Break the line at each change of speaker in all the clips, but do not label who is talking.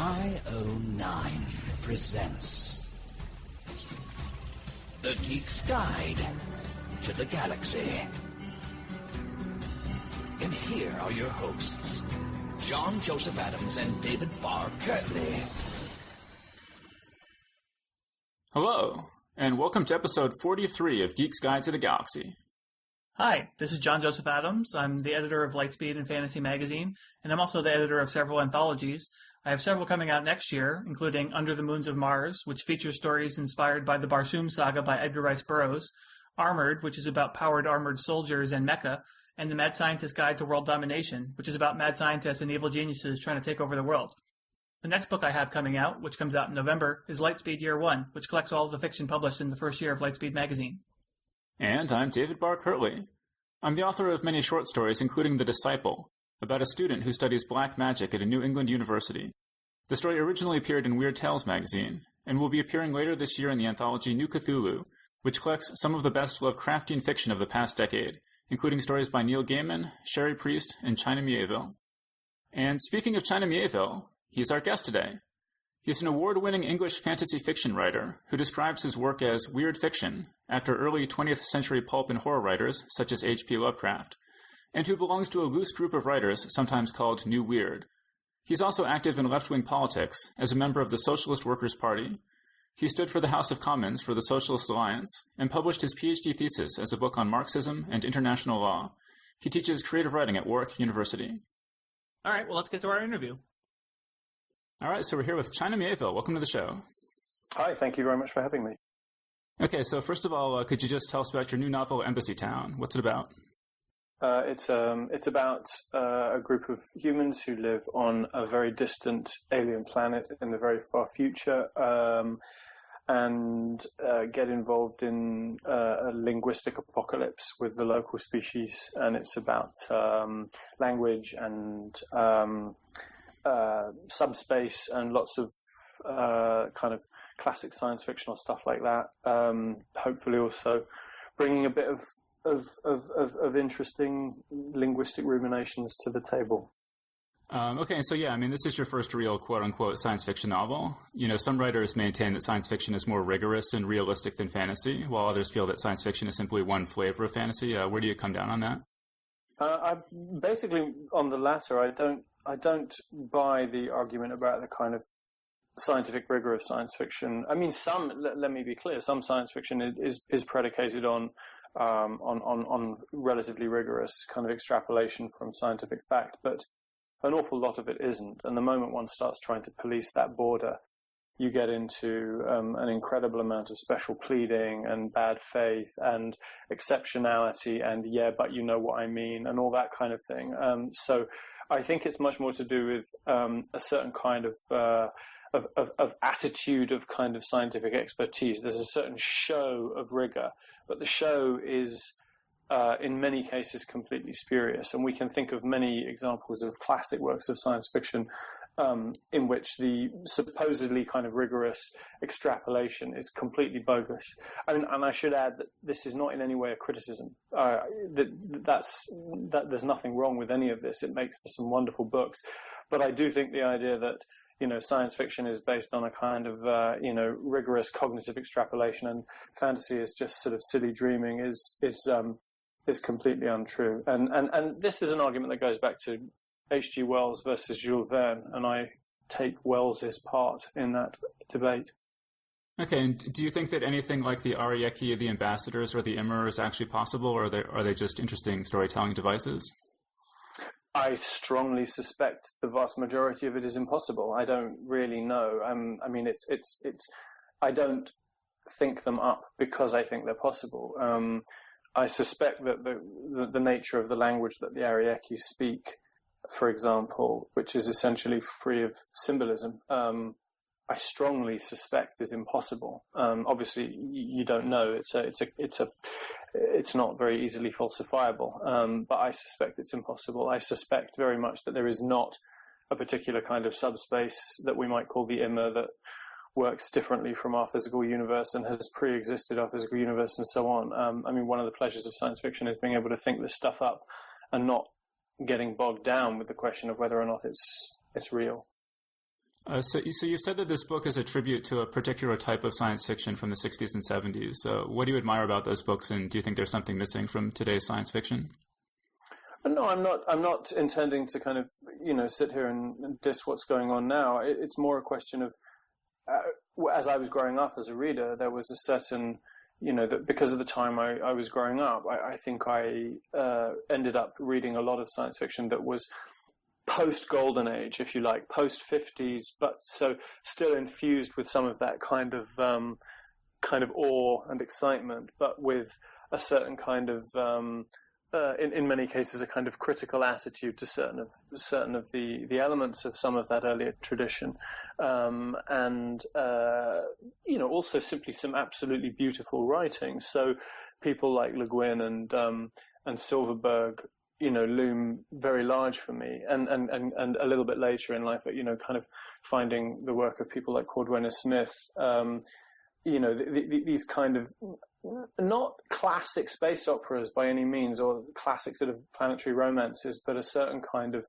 IO9 presents The Geek's Guide to the Galaxy. And here are your hosts, John Joseph Adams and David Barr Kirtley.
Hello, and welcome to episode 43 of Geek's Guide to the Galaxy.
Hi, this is John Joseph Adams. I'm the editor of Lightspeed and Fantasy Magazine, and I'm also the editor of several anthologies. I have several coming out next year, including Under the Moons of Mars, which features stories inspired by the Barsoom saga by Edgar Rice Burroughs, Armored, which is about powered armored soldiers and mecha, and The Mad Scientist Guide to World Domination, which is about mad scientists and evil geniuses trying to take over the world. The next book I have coming out, which comes out in November, is Lightspeed Year One, which collects all of the fiction published in the first year of Lightspeed magazine.
And I'm David Barr Kirtley. I'm the author of many short stories, including The Disciple, about a student who studies black magic at a New England university. The story originally appeared in Weird Tales magazine, and will be appearing later this year in the anthology New Cthulhu, which collects some of the best Lovecraftian fiction of the past decade, including stories by Neil Gaiman, Cherie Priest, and China Mieville. And speaking of China Mieville, he's our guest today. He's an award-winning English fantasy fiction writer who describes his work as weird fiction after early 20th century pulp and horror writers such as H.P. Lovecraft, and who belongs to a loose group of writers sometimes called New Weird. He's also active in left-wing politics as a member of the Socialist Workers' Party. He stood for the House of Commons for the Socialist Alliance and published his PhD thesis as a book on Marxism and international law. He teaches creative writing at Warwick University.
All right, well, let's get to our interview.
All right, so we're here with China Mieville. Welcome to the show.
Hi, thank you very much for having me.
Okay, so first of all, uh, could you just tell us about your new novel, Embassy Town? What's it about?
Uh, it's um, it's about uh, a group of humans who live on a very distant alien planet in the very far future, um, and uh, get involved in uh, a linguistic apocalypse with the local species. And it's about um, language and um, uh, subspace and lots of uh, kind of classic science fictional stuff like that. Um, hopefully, also bringing a bit of of, of, of, of interesting linguistic ruminations to the table.
Um, okay, so yeah, I mean, this is your first real quote unquote science fiction novel. You know, some writers maintain that science fiction is more rigorous and realistic than fantasy, while others feel that science fiction is simply one flavor of fantasy. Uh, where do you come down on that?
Uh, I basically on the latter. I don't. I don't buy the argument about the kind of scientific rigor of science fiction. I mean, some. Let, let me be clear. Some science fiction is is predicated on um, on, on, on relatively rigorous kind of extrapolation from scientific fact, but an awful lot of it isn't. And the moment one starts trying to police that border, you get into um, an incredible amount of special pleading and bad faith and exceptionality and yeah, but you know what I mean and all that kind of thing. Um, so I think it's much more to do with um, a certain kind of, uh, of, of, of attitude of kind of scientific expertise. There's a certain show of rigor, but the show is uh, in many cases completely spurious. And we can think of many examples of classic works of science fiction um, in which the supposedly kind of rigorous extrapolation is completely bogus. I mean, and I should add that this is not in any way a criticism. Uh, that, that's that there's nothing wrong with any of this. It makes for some wonderful books, but I do think the idea that you know, science fiction is based on a kind of, uh, you know, rigorous cognitive extrapolation, and fantasy is just sort of silly dreaming. Is is um, is completely untrue. And and and this is an argument that goes back to H.G. Wells versus Jules Verne, and I take Wells's part in that debate.
Okay, and do you think that anything like the Ariekei, the Ambassadors, or the Immer is actually possible, or are they, are they just interesting storytelling devices?
I strongly suspect the vast majority of it is impossible. I don't really know. Um, I mean, it's it's it's. I don't think them up because I think they're possible. Um, I suspect that the, the, the nature of the language that the Ariekei speak, for example, which is essentially free of symbolism, um, I strongly suspect is impossible. Um, obviously, you don't know. It's a, it's a, it's a, it's not very easily falsifiable. Um, but I suspect it's impossible. I suspect very much that there is not a particular kind of subspace that we might call the Immer that works differently from our physical universe and has pre-existed our physical universe and so on. Um, I mean, one of the pleasures of science fiction is being able to think this stuff up and not getting bogged down with the question of whether or not it's it's real.
Uh, so, so you've said that this book is a tribute to a particular type of science fiction from the 60s and 70s. So what do you admire about those books, and do you think there's something missing from today's science fiction?
No, I'm not. I'm not intending to kind of you know sit here and diss what's going on now. It's more a question of, uh, as I was growing up as a reader, there was a certain, you know, that because of the time I, I was growing up, I, I think I uh, ended up reading a lot of science fiction that was post golden age, if you like, post fifties, but so still infused with some of that kind of um, kind of awe and excitement, but with a certain kind of um, uh, in, in many cases, a kind of critical attitude to certain of certain of the, the elements of some of that earlier tradition, um, and uh, you know also simply some absolutely beautiful writing. So people like Le Guin and um, and Silverberg you know, loom very large for me. And, and, and, and a little bit later in life, you know, kind of finding the work of people like Cordwainer Smith, um, you know, the, the, these kind of not classic space operas by any means or classic sort of planetary romances, but a certain kind of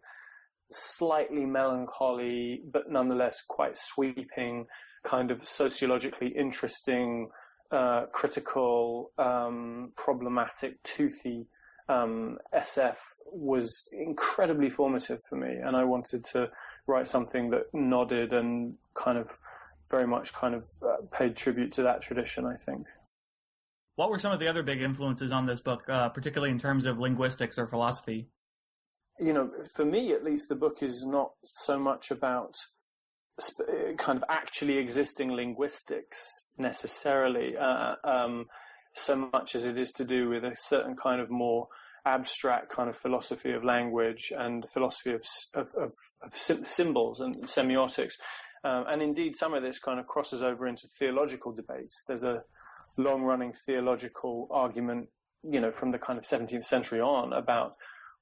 slightly melancholy, but nonetheless quite sweeping, kind of sociologically interesting, uh, critical, um, problematic, toothy um, SF was incredibly formative for me, and I wanted to write something that nodded and kind of very much kind of uh, paid tribute to that tradition. I think.
What were some of the other big influences on this book, uh, particularly in terms of linguistics or philosophy?
You know, for me at least, the book is not so much about sp- uh, kind of actually existing linguistics necessarily. Uh, um, so much as it is to do with a certain kind of more abstract kind of philosophy of language and philosophy of, of, of, of symbols and semiotics. Um, and indeed, some of this kind of crosses over into theological debates. There's a long running theological argument, you know, from the kind of 17th century on about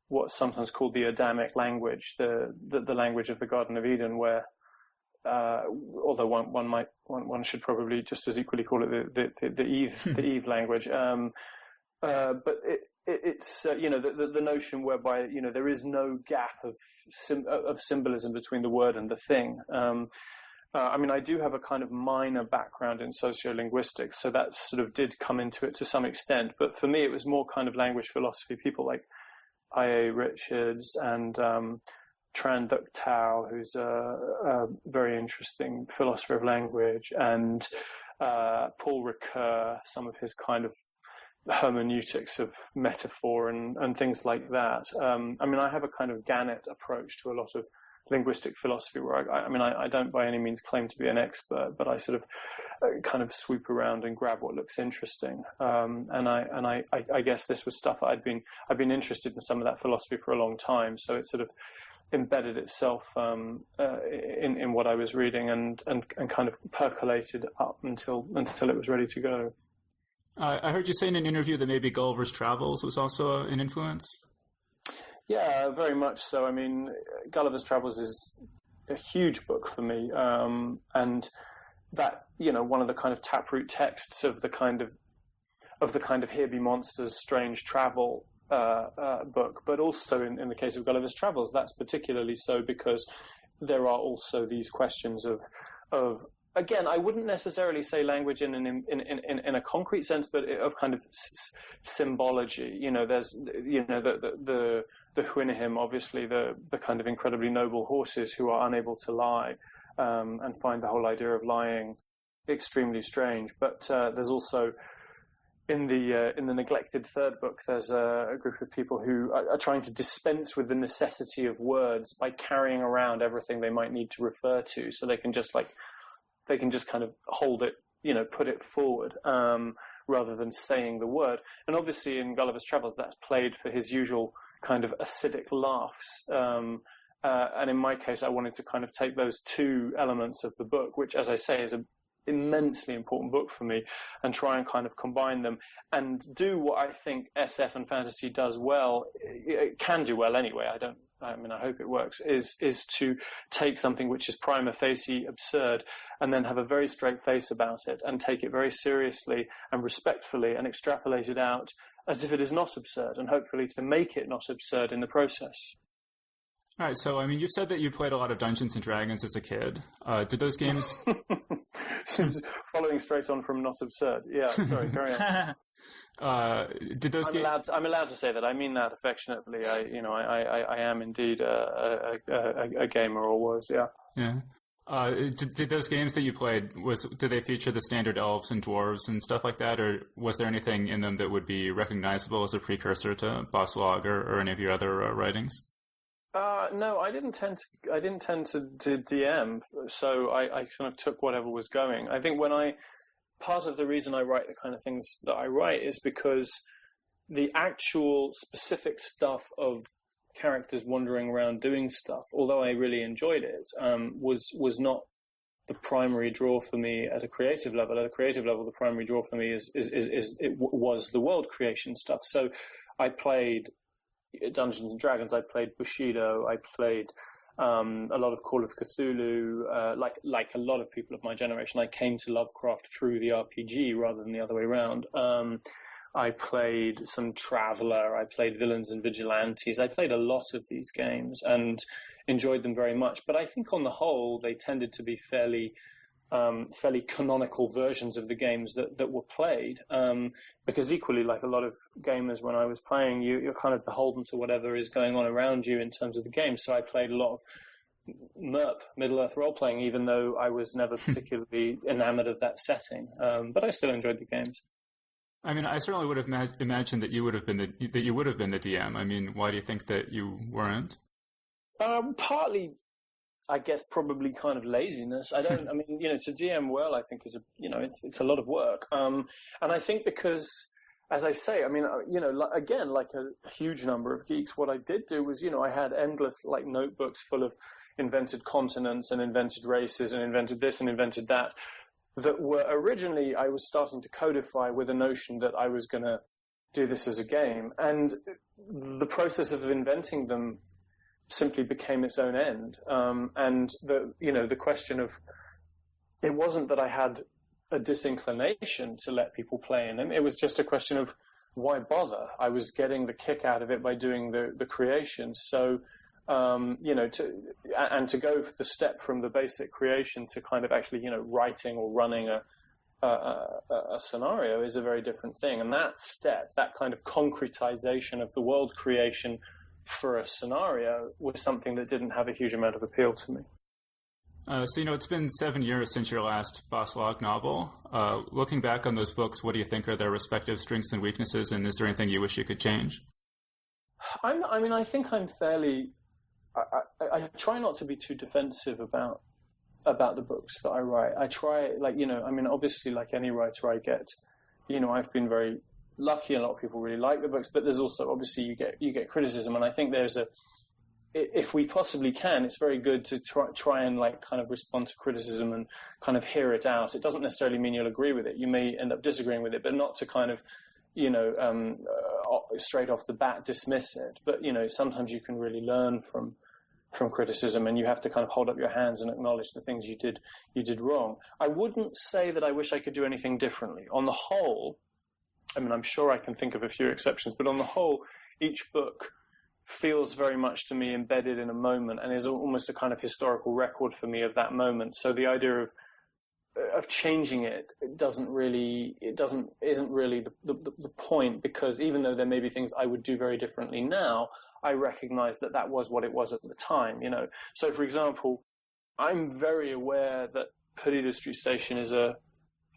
what's sometimes called the Adamic language, the, the, the language of the Garden of Eden, where uh, although one, one might one, one should probably just as equally call it the the, the Eve the Eve language. Um, uh, but it, it, it's uh, you know the, the, the, notion whereby you know there is no gap of sim- of symbolism between the word and the thing. Um, uh, I mean, I do have a kind of minor background in sociolinguistics, so that sort of did come into it to some extent. But for me, it was more kind of language philosophy. People like I.A. Richards and um, Tran Thao, who's a, a, very interesting philosopher of language, and uh, Paul Ricoeur, some of his kind of hermeneutics of metaphor and, and things like that. Um, I mean, I have a kind of gannet approach to a lot of linguistic philosophy where I, I mean, I, I, don't by any means claim to be an expert, but I sort of uh, kind of swoop around and grab what looks interesting. Um, and I, and I, I, guess this was stuff I'd been, I'd been interested in some of that philosophy for a long time. So it sort of embedded itself um, uh, in, in what I was reading and, and, and kind of percolated up until, until it was ready to go.
Uh, I heard you say in an interview that maybe Gulliver's Travels was also an influence.
Yeah, very much so. I mean, Gulliver's Travels is a huge book for me, um, and that you know one of the kind of taproot texts of the kind of of the kind of here be monsters, strange travel book, but also in, in the case of Gulliver's Travels, that's particularly so because there are also these questions of of again, I wouldn't necessarily say language in an in, in, in, in a concrete sense, but of kind of s- symbology. You know, there's you know the the, the the Houyhnhnm, obviously the the kind of incredibly noble horses who are unable to lie um, and find the whole idea of lying extremely strange. But uh, there's also in the uh, in the neglected third book, there's a, a group of people who are, are, trying to dispense with the necessity of words by carrying around everything they might need to refer to, so they can just like they can just kind of hold it, you know, put it forward. Um, rather than saying the word. And obviously, in Gulliver's Travels, that's played for his usual kind of acidic laughs. Um, uh, and in my case, I wanted to kind of take those two elements of the book, which, as I say, is an immensely important book for me, and try and kind of combine them and do what I think SF and fantasy does well. It can do well anyway. I don't. I mean, I hope it works. Is is to take something which is prima facie absurd and then have a very straight face about it and take it very seriously and respectfully and extrapolate it out as if it is not absurd, and hopefully to make it not absurd in the process.
All right, so I mean, you've said that you played a lot of Dungeons and Dragons as a kid. Uh, did those games?
following straight on from not absurd. Yeah, sorry, carry on.
uh, did those?
I'm
Ga-
allowed. To, I'm allowed to say that. I mean that affectionately. I, you know, I, I, I am indeed a, a, a, a gamer, or was. Yeah.
yeah. Uh, did, did those games that you played was did they feature the standard elves and dwarves and stuff like that, or was there anything in them that would be recognizable as a precursor to Bas-Lag or, or any of your other uh, writings?
Uh, no, I didn't tend to. I didn't tend to, to DM, so I, I kind of took whatever was going. I think when I part of the reason I write the kind of things that I write is because the actual specific stuff of characters wandering around doing stuff, although I really enjoyed it, um, was was not the primary draw for me at a creative level. At a creative level, the primary draw for me is is is, is it w- was the world creation stuff. So I played Dungeons and Dragons. I played Bushido. I played um, a lot of Call of Cthulhu. Uh, like like a lot of people of my generation, I came to Lovecraft through the RPG rather than the other way around. Um, I played some Traveller. I played Villains and Vigilantes. I played a lot of these games and enjoyed them very much. But I think on the whole, they tended to be fairly um, fairly canonical versions of the games that, that were played. Um, because equally, like a lot of gamers, when I was playing, you, you're kind of beholden to whatever is going on around you in terms of the game. So I played a lot of MERP, Middle Earth role playing, even though I was never particularly enamored of that setting. Um, but I still enjoyed the games.
I mean, I certainly would have ma- imagined that you would have been the that you would have been the DM. I mean, why do you think that you weren't?
Um, partly I guess probably kind of laziness. I don't. I mean, you know, to DM well, I think is a you know it's it's a lot of work. Um, and I think because, as I say, I mean, uh, you know, like, again, like a huge number of geeks, what I did do was, you know, I had endless like notebooks full of invented continents and invented races and invented this and invented that that were originally I was starting to codify with a notion that I was going to do this as a game, and the process of inventing them simply became its own end. Um, and the you know the question of it wasn't that I had a disinclination to let people play in them. It was just a question of why bother. I was getting the kick out of it by doing the the creation. So. Um, you know, to and to go the step from the basic creation to kind of actually, you know, writing or running a, a, a, a, scenario is a very different thing. And that step, that kind of concretization of the world creation for a scenario was something that didn't have a huge amount of appeal to me.
Uh, so, you know, it's been seven years since your last Bas-Lag novel. Uh, looking back on those books, what do you think are their respective strengths and weaknesses, and is there anything you wish you could change?
I'm, i mean, I think I'm fairly. I, I, I, try not to be too defensive about about the books that I write. I try, like you know, I mean, obviously, like any writer, I get, you know, I've been very lucky. A lot of people really like the books, but there's also obviously you get you get criticism, and I think there's a if we possibly can, it's very good to try, try and like kind of respond to criticism and kind of hear it out. It doesn't necessarily mean you'll agree with it. You may end up disagreeing with it, but not to kind of, you know, um, uh, straight off the bat dismiss it. But you know, sometimes you can really learn from from criticism, and you have to kind of hold up your hands and acknowledge the things you did you did wrong. I wouldn't say that I wish I could do anything differently. On the whole, I mean, I'm sure I can think of a few exceptions, but on the whole, each book feels very much to me embedded in a moment and is almost a kind of historical record for me of that moment. So the idea of of changing it, it doesn't really it doesn't isn't really the, the, the point because even though there may be things I would do very differently now, I recognize that that was what it was at the time. You know, so for example, I'm very aware that Perdido Street Station is a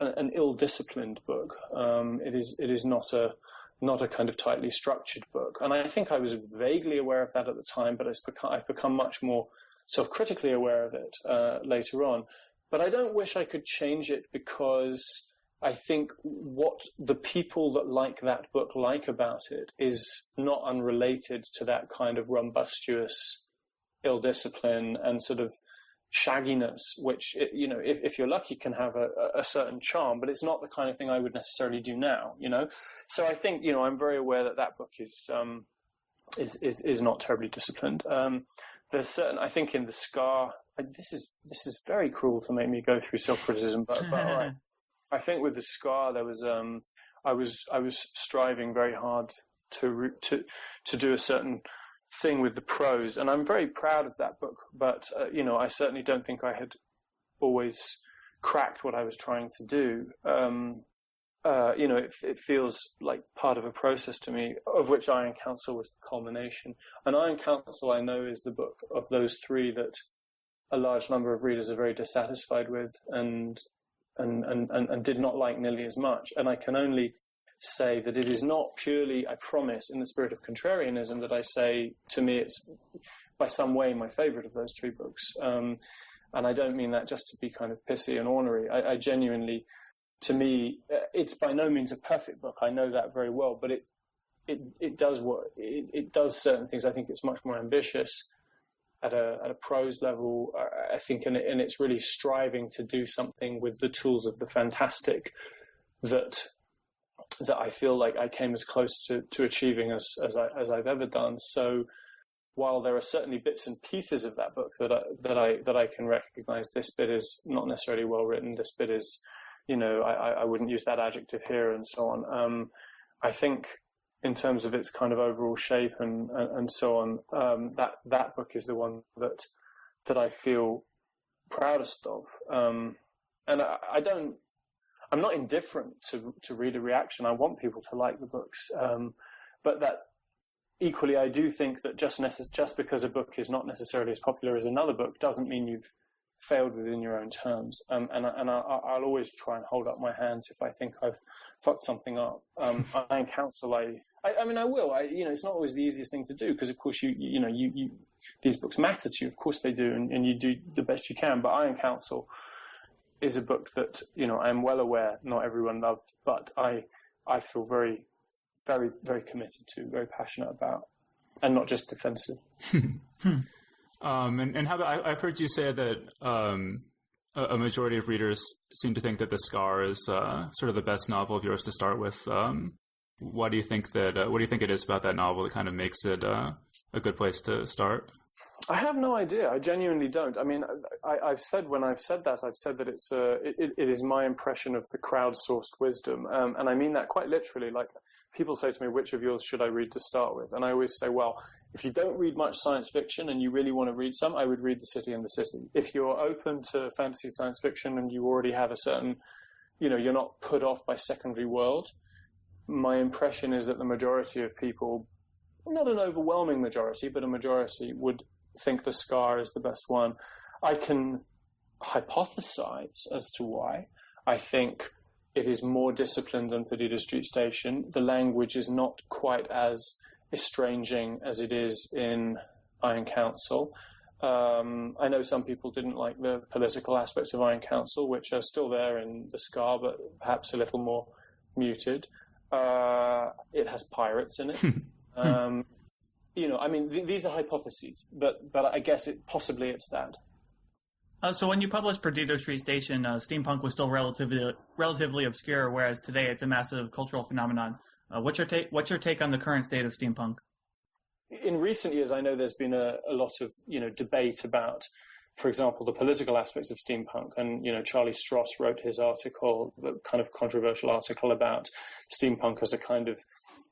an ill-disciplined book. Um, it is it is not a not a kind of tightly structured book, and I think I was vaguely aware of that at the time, but become, I've become much more self-critically aware of it uh, later on. But I don't wish I could change it because I think what the people that like that book like about it is not unrelated to that kind of rumbustious ill discipline and sort of shagginess, which you know, if, if you're lucky, can have a, a, certain charm, but it's not the kind of thing I would necessarily do now. You know, so I think you know I'm very aware that that book is um, is, is is not terribly disciplined. Um, there's certain I think in the Scar. This is this is very cruel to make me go through self criticism, but, but all right. I think with the Scar there was um, I was I was striving very hard to to to do a certain thing with the prose, and I'm very proud of that book. But uh, you know, I certainly don't think I had always cracked what I was trying to do. Um, uh, you know, it, it, feels like part of a process to me, of which Iron Council was the culmination. And Iron Council, I know, is the book of those three that a large number of readers are very dissatisfied with and and, and, and, and did not like nearly as much. And I can only say that it is not purely, I promise, in the spirit of contrarianism that I say to me it's by some way my favorite of those three books. Um, and I don't mean that just to be kind of pissy and ornery. I, I genuinely to me, uh, it's by no means a perfect book. I know that very well, but it it it does what it, it does certain things. I think it's much more ambitious at a at a prose level. I think, and, and it's really striving to do something with the tools of the fantastic that that I feel like I came as close to, to achieving as as, I, as I've ever done. So while there are certainly bits and pieces of that book that I, that I that I can recognize, this bit is not necessarily well written. This bit is you know, I, I wouldn't use that adjective here and so on. Um, I think in terms of its kind of overall shape and, and, and so on, um, that, that book is the one that, that I feel proudest of. Um, and I, I, don't, I'm not indifferent to, to reader reaction. I want people to like the books. Um, but that equally, I do think that just, necess- just because a book is not necessarily as popular as another book doesn't mean you've failed within your own terms. Um, and and I, will always try and hold up my hands if I think I've fucked something up. Um, Iron Council, I, I, I, mean, I will. I, you know, it's not always the easiest thing to do because, of course, you, you know, you, you, these books matter to you. Of course, they do, and, and you do the best you can. But Iron Council is a book that you know I'm well aware not everyone loved, but I, I feel very, very, very committed to, very passionate about, and not just defensive.
Um, and, and how about, I, have heard you say that um, a, a, majority of readers seem to think that The Scar is uh, sort of the best novel of yours to start with. Um, what do you think that? Uh, what do you think it is about that novel that kind of makes it uh, a good place to start?
I have no idea. I genuinely don't. I mean, I, have said when I've said that, I've said that it's a, it, it is my impression of the crowdsourced wisdom, um, and I mean that quite literally. Like people say to me, "Which of yours should I read to start with?" And I always say, "Well, if you don't read much science fiction and you really want to read some, I would read The City and the City. If you're open to fantasy science fiction and you already have a certain, you know, you're not put off by secondary world, my impression is that the majority of people, not an overwhelming majority, but a majority would think The Scar is the best one. I can hypothesize as to why. I think it is more disciplined than Perdido Street Station. The language is not quite as estranging as it is in Iron Council. Um, I know some people didn't like the political aspects of Iron Council, which are still there in the Scar, but perhaps a little more muted. Uh, it has pirates in it. um, you know, I mean, th- these are hypotheses, but but I guess it possibly it's that.
Uh, so when you published Perdido Street Station, uh, steampunk was still relatively relatively obscure, whereas today it's a massive cultural phenomenon. Uh, what's your take? What's your take on the current state of steampunk?
In recent years, I know there's been a, a lot of you know debate about, for example, the political aspects of steampunk, and you know Charlie Stross wrote his article, the kind of controversial article about steampunk as a kind of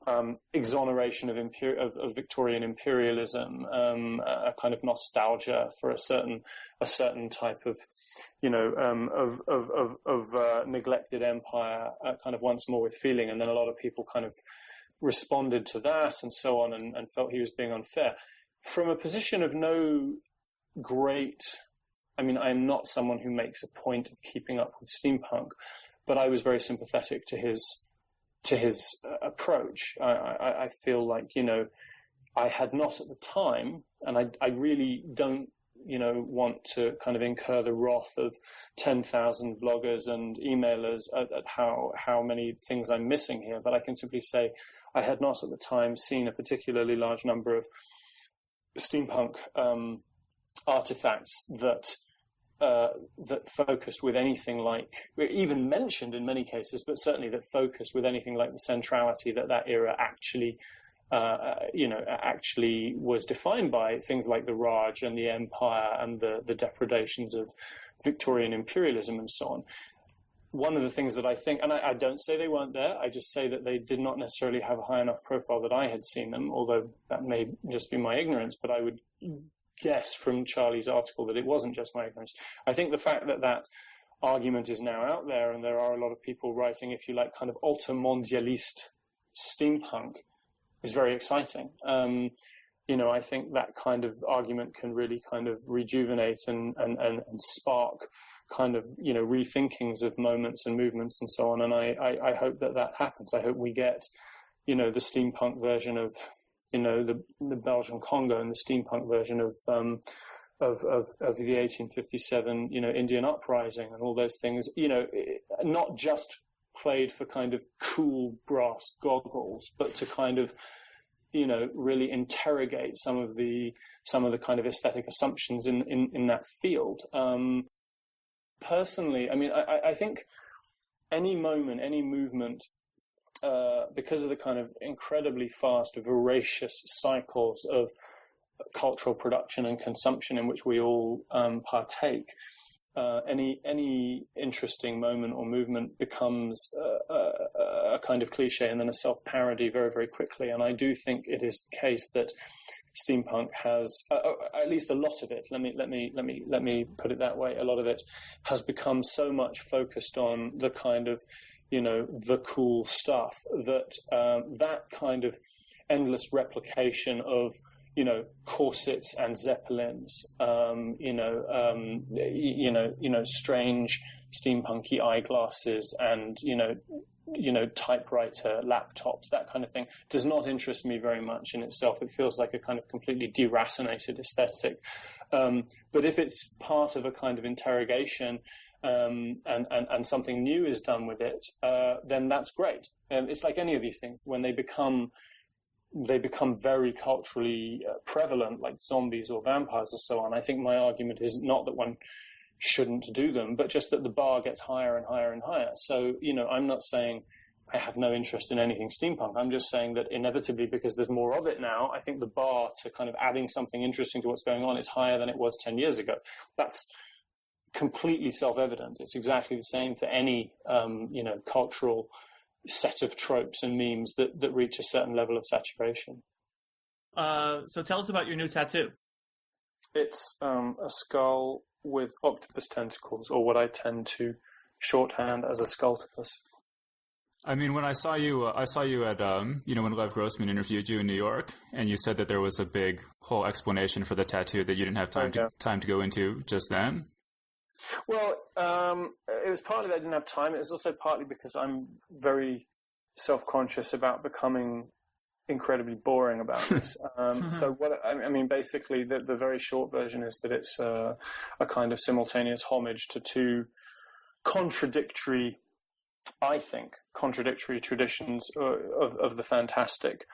um, exoneration of, of, of, Victorian imperialism, um, a kind of nostalgia for a certain a certain type of, you know, um, of of of, of uh, neglected empire, uh, kind of once more with feeling, and then a lot of people kind of responded to that and so on, and, and felt he was being unfair from a position of no great. I mean, I am not someone who makes a point of keeping up with steampunk, but I was very sympathetic to his to his uh, approach. I, I, I, feel like you know I had not at the time, and I, I really don't you know want to kind of incur the wrath of ten thousand bloggers and emailers at, at, how how many things I'm missing here. But I can simply say I had not at the time seen a particularly large number of steampunk um, artifacts that uh, that focused with anything like, even mentioned in many cases, but certainly that focused with anything like the centrality that that era actually, uh, you know, actually was defined by things like the Raj and the Empire and the the depredations of Victorian imperialism and so on. one of the things that I think, and I, I, don't say they weren't there, I just say that they did not necessarily have a high enough profile that I had seen them, although that may just be my ignorance, but I would guess from Charlie's article that it wasn't just my ignorance. I think the fact that that argument is now out there and there are a lot of people writing, if you like, kind of altermondialist steampunk is very exciting. Um, you know, I think that kind of argument can really kind of rejuvenate and, and, and, and spark kind of you know rethinkings of moments and movements and so on. And I, I, I hope that that happens. I hope we get you know the steampunk version of you know the the Belgian Congo and the steampunk version of um, of, of, of the 1857 you know Indian uprising and all those things. You know, not just played for kind of cool brass goggles, but to kind of you know really interrogate some of the some of the kind of aesthetic assumptions in in, in that field. Um, personally, I mean, I, I think any moment, any movement, uh, because of the kind of incredibly fast, voracious cycles of cultural production and consumption in which we all um, partake, uh, any any interesting moment or movement becomes a, a, a, kind of cliche and then a self parody very very quickly. And I do think it is the case that steampunk has, uh, uh, at least a lot of it. Let me let me let me let me put it that way. A lot of it has become so much focused on the kind of, you know, the cool stuff that um, that kind of endless replication of you know corsets and zeppelins, um, you know, um, you know, you know, strange steampunky eyeglasses and you know you know, typewriter, laptops, that kind of thing, does not interest me very much in itself. It feels like a kind of completely deracinated aesthetic. Um, but if it's part of a kind of interrogation um, and, and, and something new is done with it, uh, then that's great. And it's like any of these things when they become they become very culturally uh, prevalent, like zombies or vampires or so on. I think my argument is not that one shouldn't do them, but just that the bar gets higher and higher and higher. So, you know, I'm not saying I have no interest in anything steampunk. I'm just saying that inevitably, because there's more of it now, I think the bar to kind of adding something interesting to what's going on is higher than it was 10 years ago. That's completely self-evident. It's exactly the same for any, um, you know, cultural set of tropes and memes that, that reach a certain level of saturation.
Uh, so tell us about your new tattoo.
It's um, a skull with octopus tentacles, or what I tend to shorthand as a skulltopus.
I mean, when I saw you, uh, I saw you at, um, you know, when Lev Grossman interviewed you in New York, and you said that there was a big whole explanation for the tattoo that you didn't have time okay. to time to go into just then.
Well, um, it was partly that I didn't have time. It was also partly because I'm very self conscious about becoming incredibly boring about this. Um, so what I mean, basically, the, the very short version is that it's a, a kind of simultaneous homage to two contradictory, I think, contradictory traditions uh, of, of the fantastic,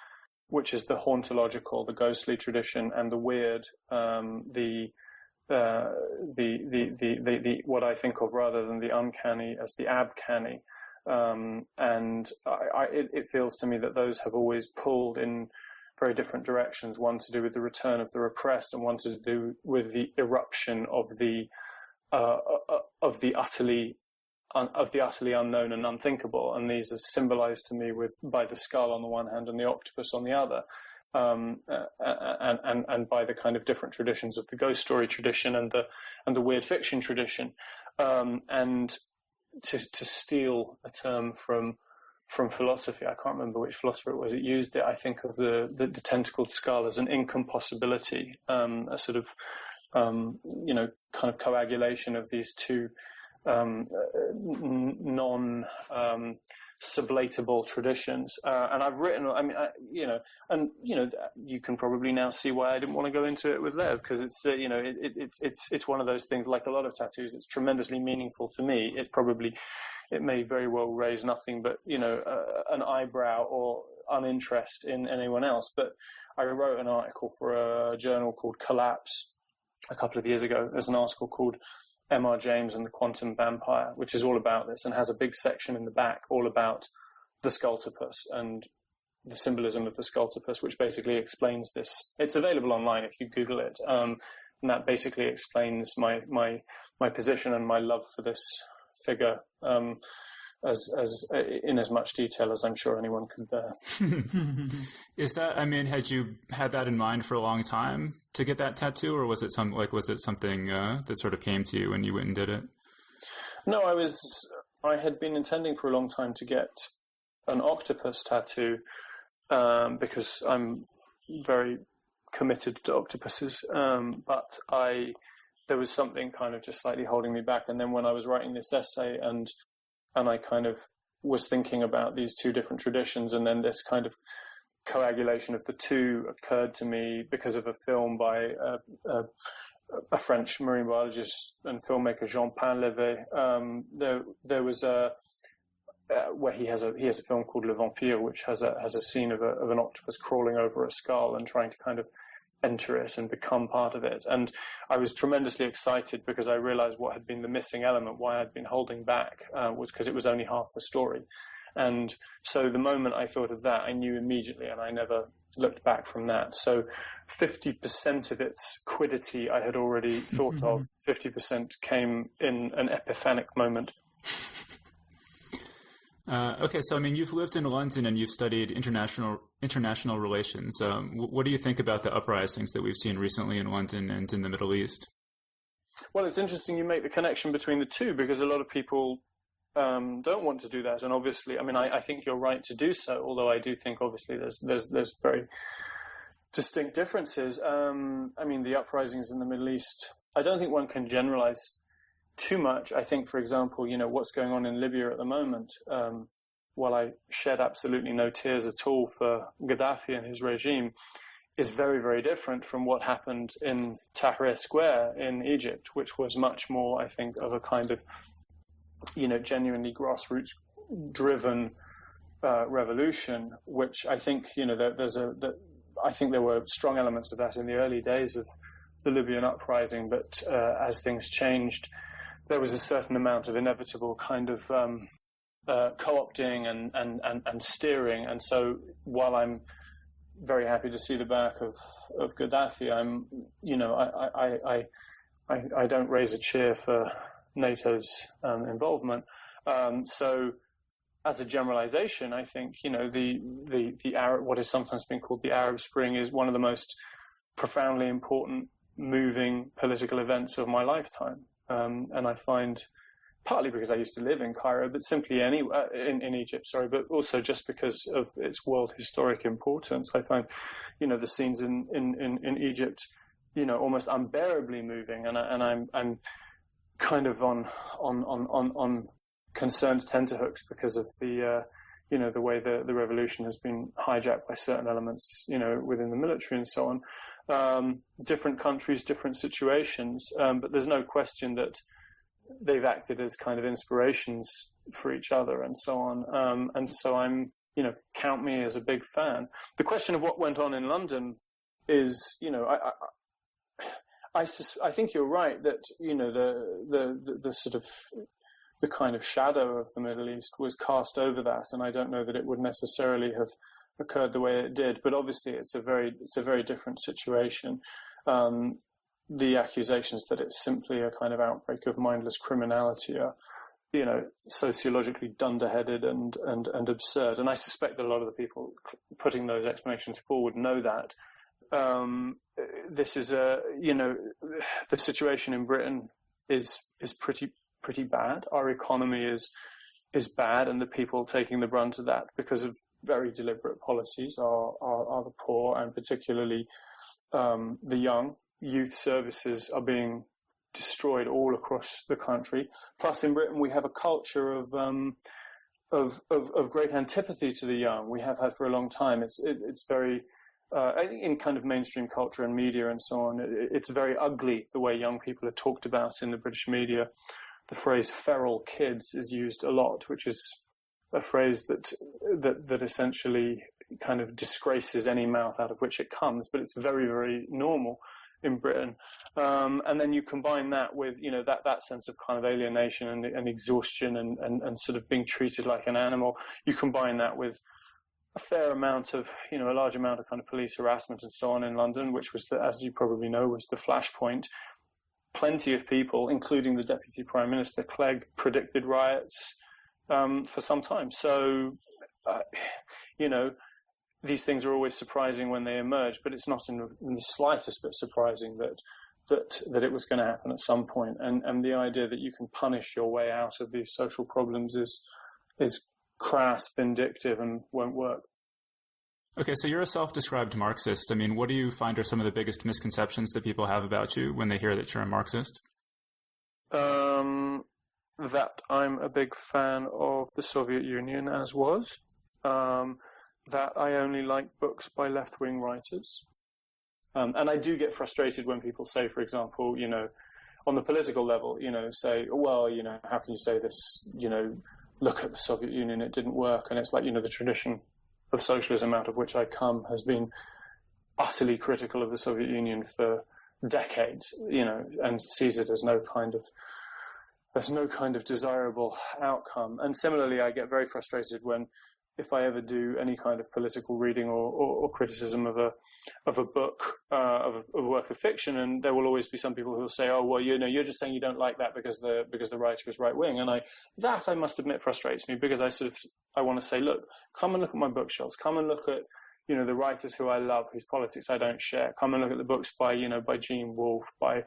which is the hauntological, the ghostly tradition, and the weird, um, the uh, the, the, the, the, the, what I think of rather than the uncanny as the abcanny. Um, and I, I, it, it, feels to me that those have always pulled in very different directions. One to do with the return of the repressed, and one to do with the eruption of the uh, uh of the utterly of the utterly unknown and unthinkable. And these are symbolized to me with by the skull on the one hand and the octopus on the other. Um, uh, uh and, and by the kind of different traditions of the ghost story tradition and the and the weird fiction tradition, um, and to to steal a term from from philosophy. I can't remember which philosopher it was. It used it. I think of the the, the tentacled skull as an incompossibility, um, a sort of um, you know kind of coagulation of these two um, non um, sublatable traditions. Uh, and I've written, I mean, I, you know, and you know, you can probably now see why I didn't want to go into it with Lev because it's, uh, you know, it, it, it's it's one of those things. Like a lot of tattoos, it's tremendously meaningful to me. It probably, it may very well raise nothing but you know uh, an eyebrow or uninterest in anyone else. But I wrote an article for a journal called Collapse a couple of years ago. There's an article called M.R. James and the Quantum Vampire, which is all about this and has a big section in the back all about the Skulltopus and the symbolism of the Skulltopus, which basically explains this. It's available online if you Google it. Um, and that basically explains my, my, my position and my love for this, figure um, as as in as much detail as I'm sure anyone can bear.
Is that? I mean, had you had that in mind for a long time to get that tattoo, or was it some like was it something uh, that sort of came to you when you went and did it?
No, I was. I had been intending for a long time to get an octopus tattoo um, because I'm very committed to octopuses. Um, but I there was something kind of just slightly holding me back. And then when I was writing this essay and and I kind of was thinking about these two different traditions, and then this kind of coagulation of the two occurred to me because of a film by a, a, a French marine biologist and filmmaker Jean Painlevé. Um, there, there was a uh, where he has a he has a film called Le Vampire, which has a has a scene of, a, of an octopus crawling over a skull and trying to kind of enter it and become part of it. And I was tremendously excited because I realized what had been the missing element, why I'd been holding back, uh, was because it was only half the story. And so the moment I thought of that, I knew immediately, and I never looked back from that. So 50% of its quiddity I had already thought of, 50% came in an epiphanic moment.
Uh, okay, so I mean, you've lived in London and you've studied international international relations. Um, what do you think about the uprisings that we've seen recently in London and in the Middle East?
Well, it's interesting you make the connection between the two because a lot of people um, don't want to do that, and obviously, I mean, I, I, think you're right to do so. Although I do think, obviously, there's there's there's very distinct differences. Um, I mean, the uprisings in the Middle East. I don't think one can generalize too much. I think, for example, you know, what's going on in Libya at the moment, um, while I shed absolutely no tears at all for Gaddafi and his regime, is very, very different from what happened in Tahrir Square in Egypt, which was much more, I think, of a kind of, you know, genuinely grassroots driven uh, revolution, which I think, you know, there, there's a, there, I think there were strong elements of that in the early days of the Libyan uprising, but uh, as things changed, there was a certain amount of inevitable kind of um, uh, co-opting and, and, and, and steering. And so while I'm very happy to see the back of, of Gaddafi, I'm, you know, I, I, I, I, don't raise a cheer for NATO's um, involvement. Um, so as a generalization, I think, you know, the, the, the Arab, what is sometimes been called the Arab Spring is one of the most profoundly important moving political events of my lifetime. Um, and I find partly because I used to live in Cairo, but simply any uh, in, in Egypt, sorry, but also just because of its world historic importance. I find, you know, the scenes in, in, in, in Egypt, you know, almost unbearably moving, and, I, and I'm I'm kind of on on on on, on concerned tenterhooks because of the. Uh, you know the way the, the revolution has been hijacked by certain elements, you know, within the military and so on um, different countries, different situations, um, but there's no question that they've acted as kind of inspirations for each other and so on. Um, and so I'm, you know, count me as a big fan. The question of what went on in London is, you know, I, I, I, I think you're right that you know the, the the the sort of the kind of shadow of the Middle East was cast over that, and I don't know that it would necessarily have occurred the way it did. But obviously, it's a very it's a very different situation. Um, the accusations that it's simply a kind of outbreak of mindless criminality are, you know, sociologically dunderheaded and and and absurd. And I suspect that a lot of the people putting those explanations forward know that. Um, this is a you know the situation in Britain is is pretty pretty bad. Our economy is is bad, and the people taking the brunt of that because of very deliberate policies are, are, are the poor and particularly um, the young. Youth services are being destroyed all across the country. Plus, in Britain, we have a culture of um, of, of, of great antipathy to the young. We have had for a long time. It's it, it's very uh, I think in kind of mainstream culture and media and so on. It, it's very ugly the way young people are talked about in the British media. The phrase "feral kids" is used a lot, which is a phrase that that that essentially kind of disgraces any mouth out of which it comes, but it's very very normal in Britain. Um, and then you combine that with you know that that sense of kind of alienation and, and exhaustion and, and and sort of being treated like an animal. You combine that with a fair amount of, you know, a large amount of kind of police harassment and so on in London, which was, the, as you probably know, was the flashpoint. Plenty of people, including the Deputy Prime Minister Clegg, predicted riots um, for some time. So, uh, you know, these things are always surprising when they emerge, but it's not in, in the slightest bit surprising that that that it was going to happen at some point. And and the idea that you can punish your way out of these social problems is is crass, vindictive, and won't work.
Okay, so you're a self-described Marxist. I mean, what do you find are some of the biggest misconceptions that people have about you when they hear that you're a Marxist?
Um, that I'm a big fan of the Soviet Union as was. Um, that I only like books by left-wing writers. Um, and I do get frustrated when people say, for example, you know, on the political level, you know, say, well, you know, how can you say this? You know, look at the Soviet Union, it didn't work. And it's like, you know, the tradition of socialism out of which I come has been utterly critical of the Soviet Union for decades, you know, and sees it as no kind of there's no kind of desirable outcome. And similarly, I get very frustrated when if I ever do any kind of political reading or, or, or criticism of a of a book uh, of, a, of, a, work of fiction, and there will always be some people who will say, "Oh, well, you know, you're just saying you don't like that because the because the writer is right wing," and I that I must admit frustrates me because I sort of I want to say, look, come and look at my bookshelves, come and look at you know the writers who I love, whose politics I don't share. Come and look at the books by you know by Gene Wolfe, by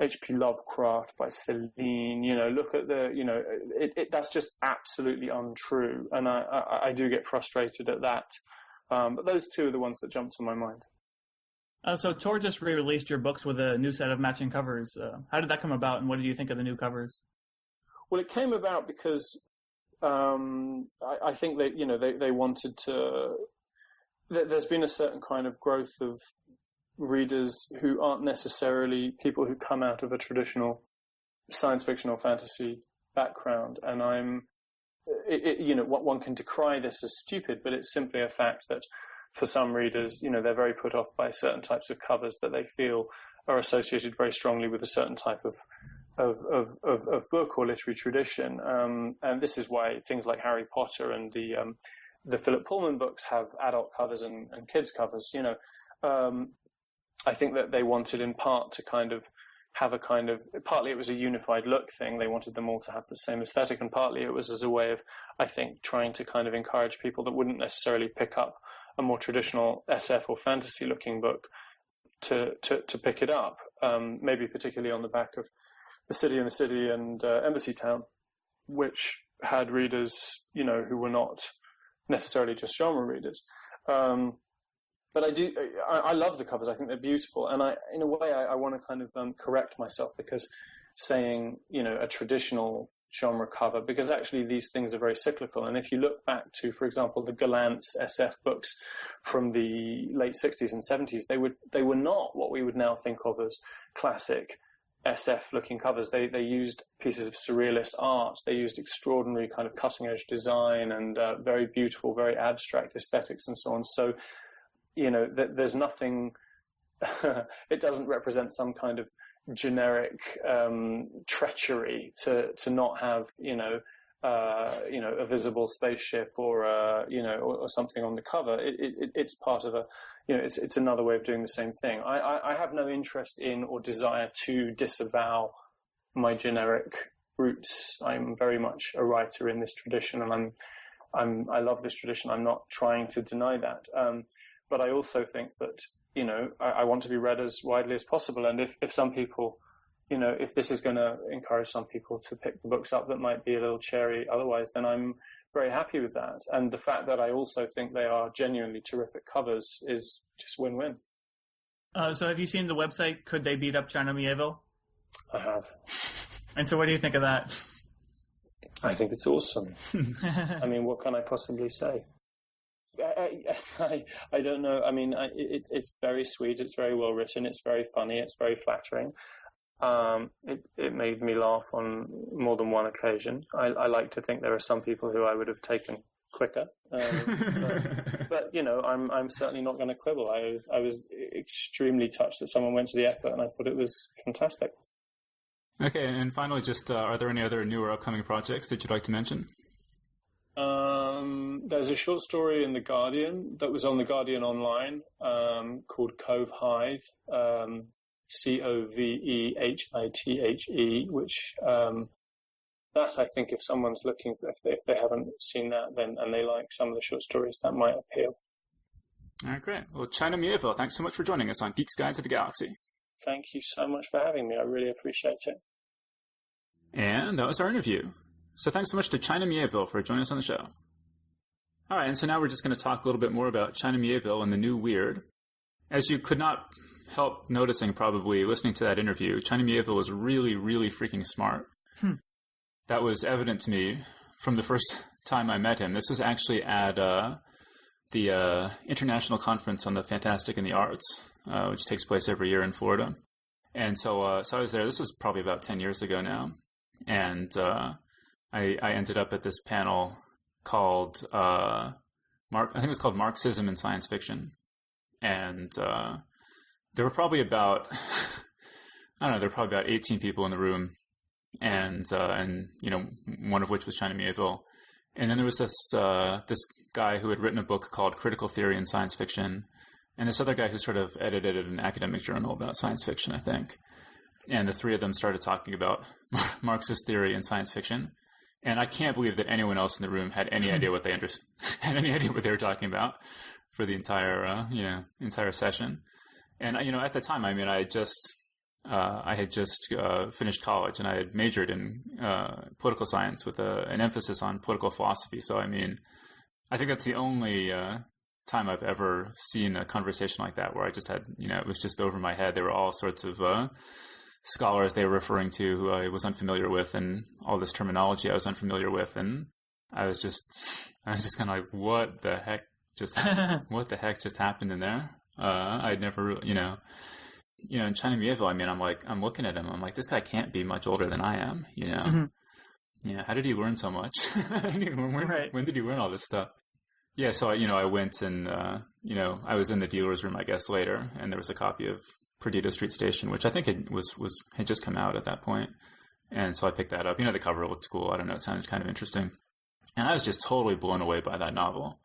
H.P. Lovecraft, by Celine. You know, look at the you know it, it, that's just absolutely untrue, and I, I, I do get frustrated at that. Um, but those two are the ones that jump to my mind.
Uh, so Tor just re-released your books with a new set of matching covers. Uh, how did that come about, and what did you think of the new covers?
Well, it came about because um, I, I, think that you know they, they wanted to there's been a certain kind of growth of readers who aren't necessarily people who come out of a traditional science fiction or fantasy background, and I'm, it, it, you know, what one can decry this as stupid, but it's simply a fact that for some readers, you know, they're very put off by certain types of covers that they feel are associated very strongly with a certain type of of, of, of, book or literary tradition. Um, and this is why things like Harry Potter and the um, the Philip Pullman books have adult covers and, and kids covers. You know, um, I think that they wanted in part to kind of have a kind of partly it was a unified look thing. They wanted them all to have the same aesthetic, and partly it was as a way of I think trying to kind of encourage people that wouldn't necessarily pick up a more traditional SF or fantasy looking book to to, to pick it up. Um, maybe particularly on the back of the city and the city and uh, Embassytown, which had readers, you know, who were not necessarily just genre readers. Um, but I do, I, I, love the covers. I think they're beautiful, and I, in a way, I, I want to kind of um, correct myself because saying, you know, a traditional genre cover, because actually these things are very cyclical. And if you look back to, for example, the Gollancz SF books from the late '60s and '70s, they were they were not what we would now think of as classic SF looking covers. They they used pieces of surrealist art. They used extraordinary kind of cutting edge design and uh, very beautiful, very abstract aesthetics and so on. So, you know, th- there's nothing. it doesn't represent some kind of generic um, treachery to to not have you know uh, you know, a visible spaceship or, uh, you know, or, or, something on the cover. It, it, it's part of a, you know, it's, it's another way of doing the same thing. I, I, I have no interest in or desire to disavow my generic roots. I'm very much a writer in this tradition and I'm, I'm, I love this tradition. I'm not trying to deny that. Um, but I also think that, you know, I, I want to be read as widely as possible. And if, if some people, you know, if this is going to encourage some people to pick the books up that might be a little cherry otherwise, then I'm very happy with that. And the fact that I also think they are genuinely terrific covers is just win-win.
Uh, so have you seen the website Could They Beat Up China Miéville?
I have.
And so what do you think of that?
I think it's awesome. I mean, what can I possibly say? I, I, don't know. I mean, I, it, it's very sweet. It's very well written. It's very funny. It's very flattering. Um, it, it made me laugh on more than one occasion. I, I, like to think there are some people who I would have taken quicker, um, but, but, you know, I'm I'm certainly not going to quibble. I was I was extremely touched that someone went to the effort, and I thought it was fantastic.
Okay, and finally, just uh, are there any other new or upcoming projects that you'd like to mention?
Um, there's a short story in the Guardian that was on the Guardian online um, called Covehithe. Um, C O V E H I T H E, which um, that I think if someone's looking, if they, if they haven't seen that, then and they like some of the short stories, that might appeal.
All right, great. Well, China Mieville, thanks so much for joining us on Geek's Guide to the Galaxy.
Thank you so much for having me. I really appreciate it.
And that was our interview. So thanks so much to China Mieville for joining us on the show. All right, and so now we're just going to talk a little bit more about China Mieville and the new weird. As you could not help noticing, probably listening to that interview, China Mieville was really, really freaking smart.
Hmm.
That was evident to me from the first time I met him. This was actually at uh, the uh, International Conference on the Fantastic and the Arts, uh, which takes place every year in Florida. And so, uh, so I was there. This was probably about ten years ago now, and uh, I, I ended up at this panel called uh, Mark. I think it was called Marxism in Science Fiction, and uh, there were probably about I don't know. There were probably about eighteen people in the room, and uh, and you know one of which was China Mieville. And then there was this uh, this guy who had written a book called Critical Theory in Science Fiction, and this other guy who sort of edited an academic journal about science fiction, I think. And the three of them started talking about Marxist theory in science fiction. And I can't believe that anyone else in the room had any idea what they under- had any idea what they were talking about for the entire uh, you know entire session. And you know, at the time, I mean, I had just uh, I had just uh, finished college and I had majored in uh, political science with a, an emphasis on political philosophy. So, I mean, I think that's the only uh, time I've ever seen a conversation like that where I just had, you know, it was just over my head. There were all sorts of uh, scholars they were referring to who I was unfamiliar with and all this terminology I was unfamiliar with. And I was just, I was just kind of like, what the heck just, what the heck just happened in there? Uh, I'd never, you know, you know, in China Mieville, I mean, I'm like, I'm looking at him. I'm like, this guy can't be much older than I am, you know?
Mhm.
Yeah. How did he learn so much? when, when,
Right.
when did he learn all this stuff? Yeah. So, I, you know, I went and, uh, you know, I was in the dealer's room, I guess, later, and there was a copy of Perdido Street Station, which I think it was, was, had just come out at that point. And so I picked that up. You know, the cover looked cool. I don't know. It sounded kind of interesting. And I was just totally blown away by that novel.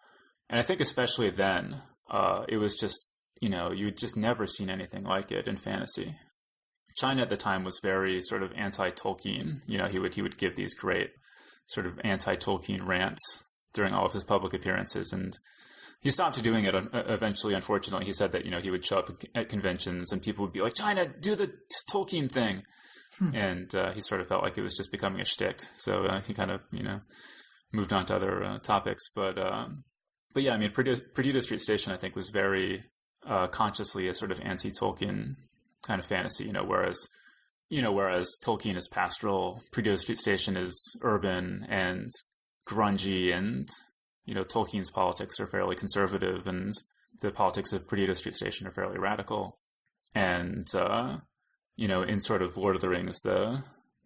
And I think especially then, uh, it was just, you know, you'd just never seen anything like it in fantasy. China at the time was very sort of anti-Tolkien. You know, he would he would give these great sort of anti-Tolkien rants during all of his public appearances, and he stopped doing it uh, eventually. Unfortunately, he said that you know he would show up at conventions and people would be like, "China, do the t- Tolkien thing," and uh, he sort of felt like it was just becoming a shtick. So uh, he kind of you know moved on to other uh, topics, but um, but yeah, I mean, Perdido Street Station, I think, was very uh, consciously a sort of anti-Tolkien kind of fantasy, you know, whereas you know, whereas Tolkien is pastoral, Perdido Street Station is urban and grungy, and you know, Tolkien's politics are fairly conservative, and the politics of Perdido Street Station are fairly radical. And uh, you know, in sort of Lord of the Rings, the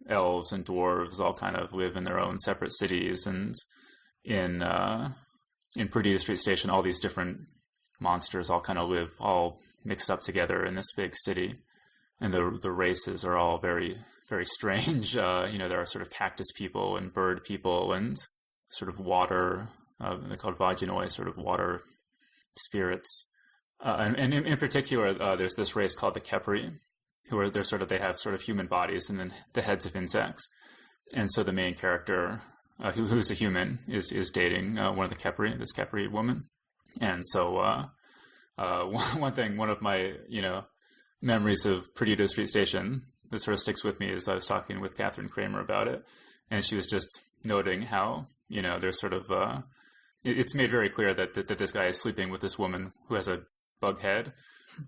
elves and dwarves all kind of live in their own separate cities, and in uh, in Perdido Street Station, all these different monsters all kind of live all mixed up together in this big city, and the the races are all very very strange. Uh, you know, there are sort of cactus people and bird people and sort of water. Uh, they're called vodyanoi, sort of water spirits. Uh, and, and in, in particular, uh, there's this race called the Khepri, who are they're sort of they have sort of human bodies and then the heads of insects. And so the main character, uh, who, who's a human, is is dating uh, one of the Khepri, this Khepri woman. And so, uh, one, thing, one of my, you know, memories of Perdido Street Station that sort of sticks with me is I was talking with Kathryn Cramer about it, and she was just noting how, you know, there's sort of, it's made very clear that, that that this guy is sleeping with this woman who has a bug head,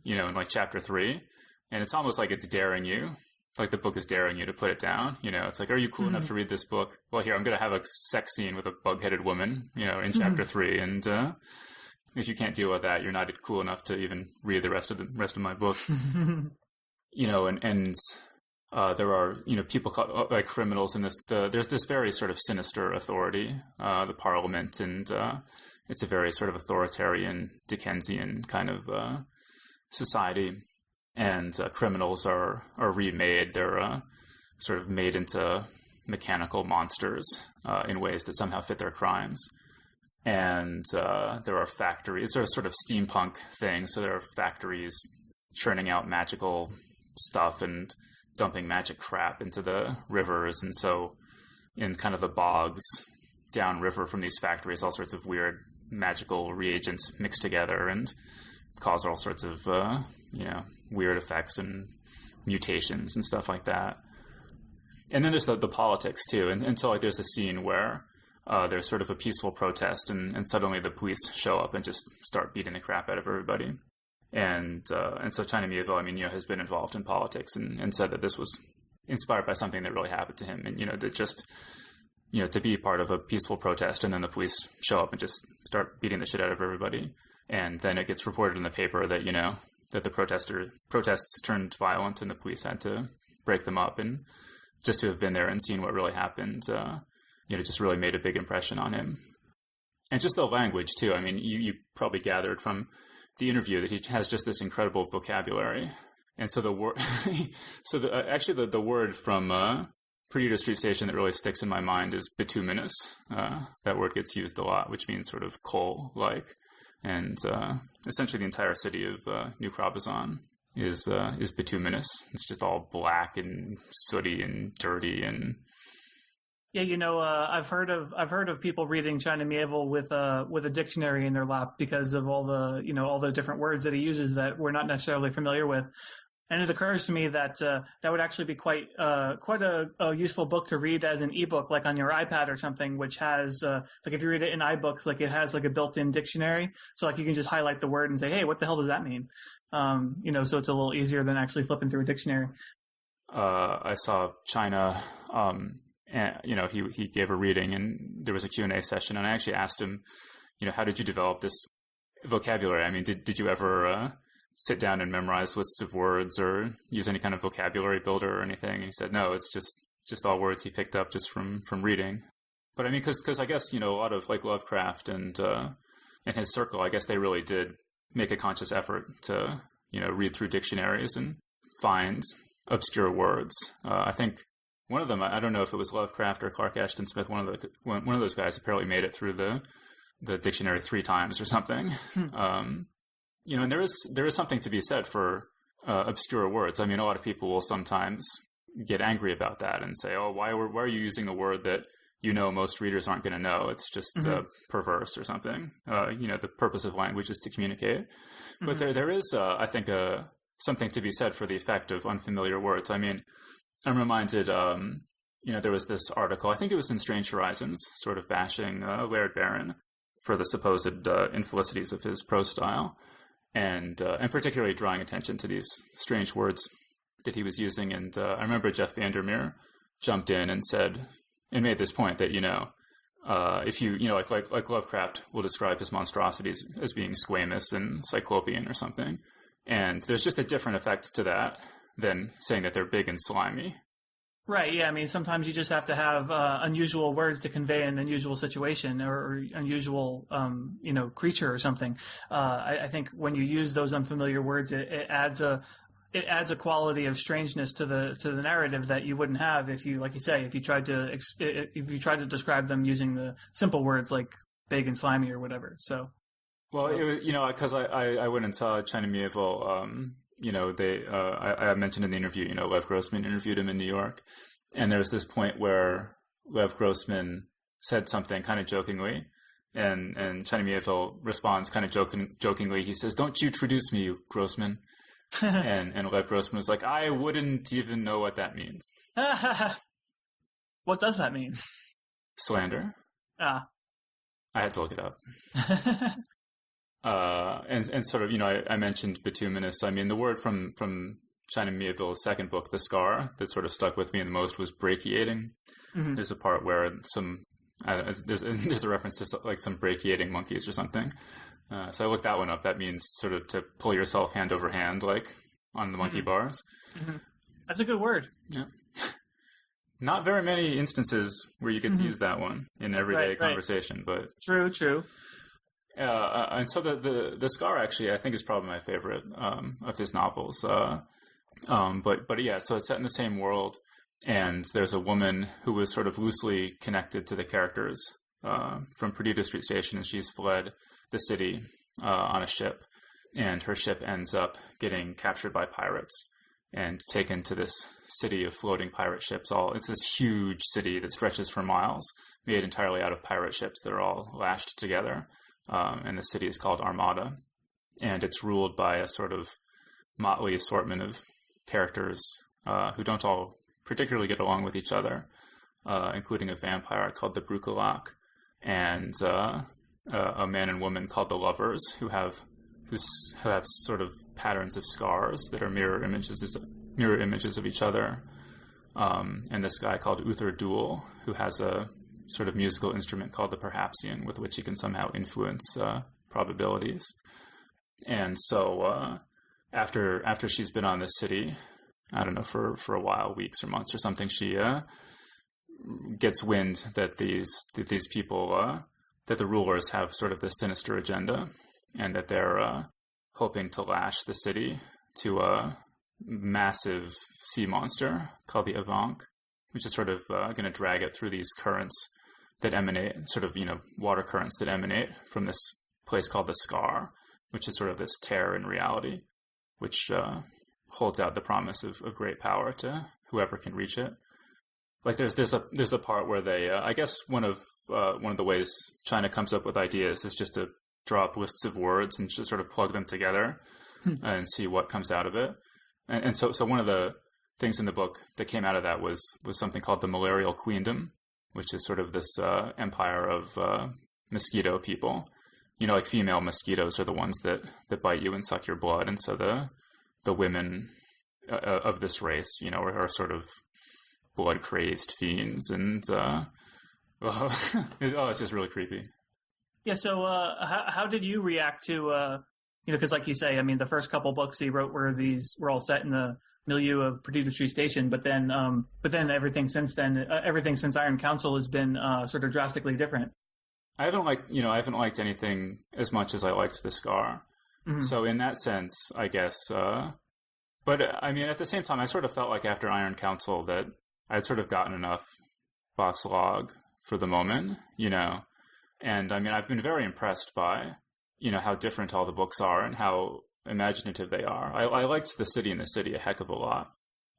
you know, in like chapter three, and it's almost like it's daring you. Like the book is daring you to put it down. You know, it's like, are you cool enough to read this book? Well, here I'm going to have a sex scene with a bug-headed woman. You know, in chapter three, and uh, if you can't deal with that, you're not cool enough to even read the rest of the rest of my book. you know, and and uh, there are you know people called, like criminals and this. The, there's this very sort of sinister authority, uh, the Parliament, and uh, it's a very sort of authoritarian Dickensian kind of uh, society. And uh, criminals are are remade. They're uh, sort of made into mechanical monsters uh, in ways that somehow fit their crimes and uh, there are factories. It's a sort of steampunk thing. So there are factories churning out magical stuff and dumping magic crap into the rivers. And so, in kind of the bogs downriver from these factories, all sorts of weird magical reagents mix together and cause all sorts of, uh, you know, weird effects and mutations and stuff like that. And then there's the, the politics too. And, and so, like, there's a scene where uh, there's sort of a peaceful protest, and, and suddenly the police show up and just start beating the crap out of everybody. And uh, and so China Miéville, I mean, you know, has been involved in politics and, and said that this was inspired by something that really happened to him, and you know, that just you know to be part of a peaceful protest, and then the police show up and just start beating the shit out of everybody, and then it gets reported in the paper that you know that the protester protests turned violent and the police had to break them up, and just to have been there and seen what really happened, uh, you know, just really made a big impression on him. And just the language too. I mean, you, you probably gathered from the interview that he has just this incredible vocabulary. And so the word, so the, uh, actually the, the word from uh, Perdido Street Station that really sticks in my mind is bituminous. Uh, that word gets used a lot, which means sort of coal-like. And uh, essentially, the entire city of uh, New Crobuzon is uh, is bituminous. It's just all black and sooty and dirty and
yeah, you know, uh, I've heard of I've heard of people reading China Miéville with a with a dictionary in their lap because of all the you know all the different words that he uses that we're not necessarily familiar with. And it occurs to me that uh, that would actually be quite uh, quite a, a, useful book to read as an ebook, like on your iPad or something, which has uh, like if you read it in iBooks, like it has like a built-in dictionary, so like you can just highlight the word and say, hey, what the hell does that mean? Um, you know, so it's a little easier than actually flipping through a dictionary.
Uh, I saw China. Um and, you know, he he gave a reading, and there was a Q and A session, and I actually asked him, you know, how did you develop this vocabulary? I mean, did did you ever uh, sit down and memorize lists of words or use any kind of vocabulary builder or anything? And he said, no, it's just just all words he picked up just from from reading. But I mean, because because I guess you know a lot of like Lovecraft and uh, and his circle, I guess they really did make a conscious effort to you know read through dictionaries and find obscure words. Uh, I think one of them, I don't know if it was Lovecraft or Clark Ashton Smith. One of the one, of those guys apparently made it through the the dictionary three times or something. Hmm. Um, you know, and there is there is something to be said for uh, obscure words. I mean, a lot of people will sometimes get angry about that and say, "Oh, why why are you using a word that you know most readers aren't going to know? It's just mm-hmm. uh, perverse or something." Uh, you know, the purpose of language is to communicate. Mm-hmm. But there there is, uh, I think, a something to be said for the effect of unfamiliar words. I mean, I'm reminded, um, you know, there was this article, I think it was in Strange Horizons, sort of bashing uh, Laird Barron for the supposed uh, infelicities of his prose style, and uh, and particularly drawing attention to these strange words that he was using. And uh, I remember Jeff Vandermeer jumped in and said, and made this point that you know, uh, if you you know like like like Lovecraft will describe his monstrosities as being squamous and cyclopean or something, and there's just a different effect to that than saying that they're big and slimy.
Right. Yeah. I mean, sometimes you just have to have uh, unusual words to convey an unusual situation or, or unusual, um, you know, creature or something. Uh, I, I, think when you use those unfamiliar words, it, it, adds a it adds a quality of strangeness to the to the narrative that you wouldn't have if you, like you say, if you tried to if you tried to describe them using the simple words like big and slimy or whatever. So.
Well, it, you know, because I, I, I went and saw China Miéville um, you know, they, uh, I, I, mentioned in the interview, you know, Lev Grossman interviewed him in New York. And there was this point where Lev Grossman said something kind of jokingly. And, and China Miéville responds kind of joking, jokingly. He says, don't you traduce me, Grossman. and, and Lev Grossman was like, I wouldn't even know what that means.
what does that mean?
Slander.
Ah.
I had to look it up. uh, and and sort of you know I, I, mentioned bituminous. I mean the word from from China Miéville's second book, The Scar, that sort of stuck with me the most was brachiating. Mm-hmm. There's a part where some there's there's a reference to like some brachiating monkeys or something. Uh, so I looked that one up. That means sort of to pull yourself hand over hand, like on the monkey mm-hmm. bars.
Mm-hmm. That's a good word.
Yeah. Not very many instances where you get to mm-hmm. use that one in everyday right, conversation, right. but
true, true.
Uh, and so the, the the scar actually I think is probably my favorite um, of his novels. Uh, um, but but yeah, so it's set in the same world, and there's a woman who was sort of loosely connected to the characters uh, from Perdido Street Station, and she's fled the city uh, on a ship, and her ship ends up getting captured by pirates, and taken to this city of floating pirate ships. All it's this huge city that stretches for miles, made entirely out of pirate ships that are all lashed together. Um, and the city is called Armada, and it's ruled by a sort of motley assortment of characters uh, who don't all particularly get along with each other, uh, including a vampire called the Brucolac and uh, a man and woman called the Lovers, who have who have sort of patterns of scars that are mirror images mirror images of each other. Um, and this guy called Uther Doul, who has a sort of musical instrument called the Perhapsian, with which he can somehow influence uh, probabilities. And so, uh, after after she's been on this city, I don't know for for a while, weeks or months or something, she uh, gets wind that these that these people uh, that the rulers have sort of this sinister agenda, and that they're uh, hoping to lash the city to a massive sea monster called the Avank, which is sort of uh, going to drag it through these currents that emanate, sort of you know water currents that emanate from this place called the Scar, which is sort of this tear in reality, which uh, holds out the promise of, of great power to whoever can reach it. Like there's there's a there's a part where they uh, I guess one of uh, one of the ways China comes up with ideas is just to draw up lists of words and just sort of plug them together hmm. and see what comes out of it. And, and, so so one of the things in the book that came out of that was was something called the malarial queendom, which is sort of this uh, empire of uh, mosquito people. You know, like female mosquitoes are the ones that that bite you and suck your blood, and so the the women uh, uh, of this race, you know, are, are sort of blood crazed fiends, and uh, oh, it's just really creepy.
Yeah. So, uh, how how did you react to you know, because like you say, I mean, the first couple books he wrote were these were all set in the milieu of Perdido Street Station, but then um, but then everything since then, uh, everything since Iron Council has been uh, sort of drastically different.
I haven't liked you know I haven't liked anything as much as I liked the Scar. Mm-hmm. So in that sense, I guess. Uh, but I mean, at the same time, I sort of felt like after Iron Council that I'd sort of gotten enough Bas-Lag for the moment, you know. And I mean, I've been very impressed by, you know, how different all the books are and how imaginative they are. I, I liked The City in the City a heck of a lot.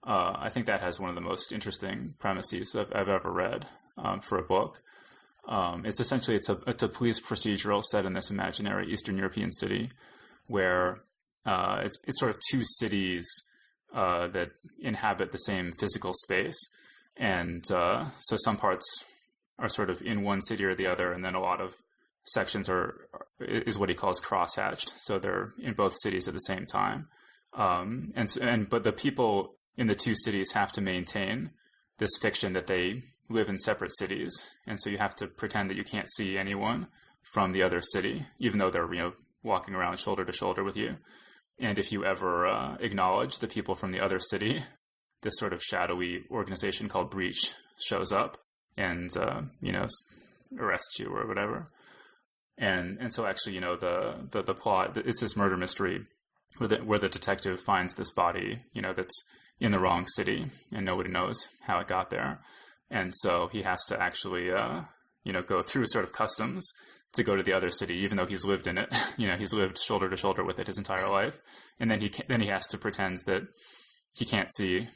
Uh, I think that has one of the most interesting premises I've, I've ever read um, for a book. Um, it's essentially it's a it's a police procedural set in this imaginary Eastern European city, where uh, it's it's sort of two cities uh, that inhabit the same physical space, and uh, so some parts are sort of in one city or the other, and then a lot of sections are is what he calls crosshatched, so they're in both cities at the same time. Um, and and but the people in the two cities have to maintain this fiction that they live in separate cities, and so you have to pretend that you can't see anyone from the other city, even though they're you know walking around shoulder to shoulder with you. And if you ever uh, acknowledge the people from the other city, this sort of shadowy organization called Breach shows up and uh, you know arrests you or whatever. And and so actually, you know, the the, the plot it's this murder mystery where the, where the detective finds this body, you know, that's in the wrong city and nobody knows how it got there. And so he has to actually, uh, you know, go through sort of customs to go to the other city, even though he's lived in it. you know, he's lived shoulder to shoulder with it his entire life, and then he can, then he has to pretend that he can't see,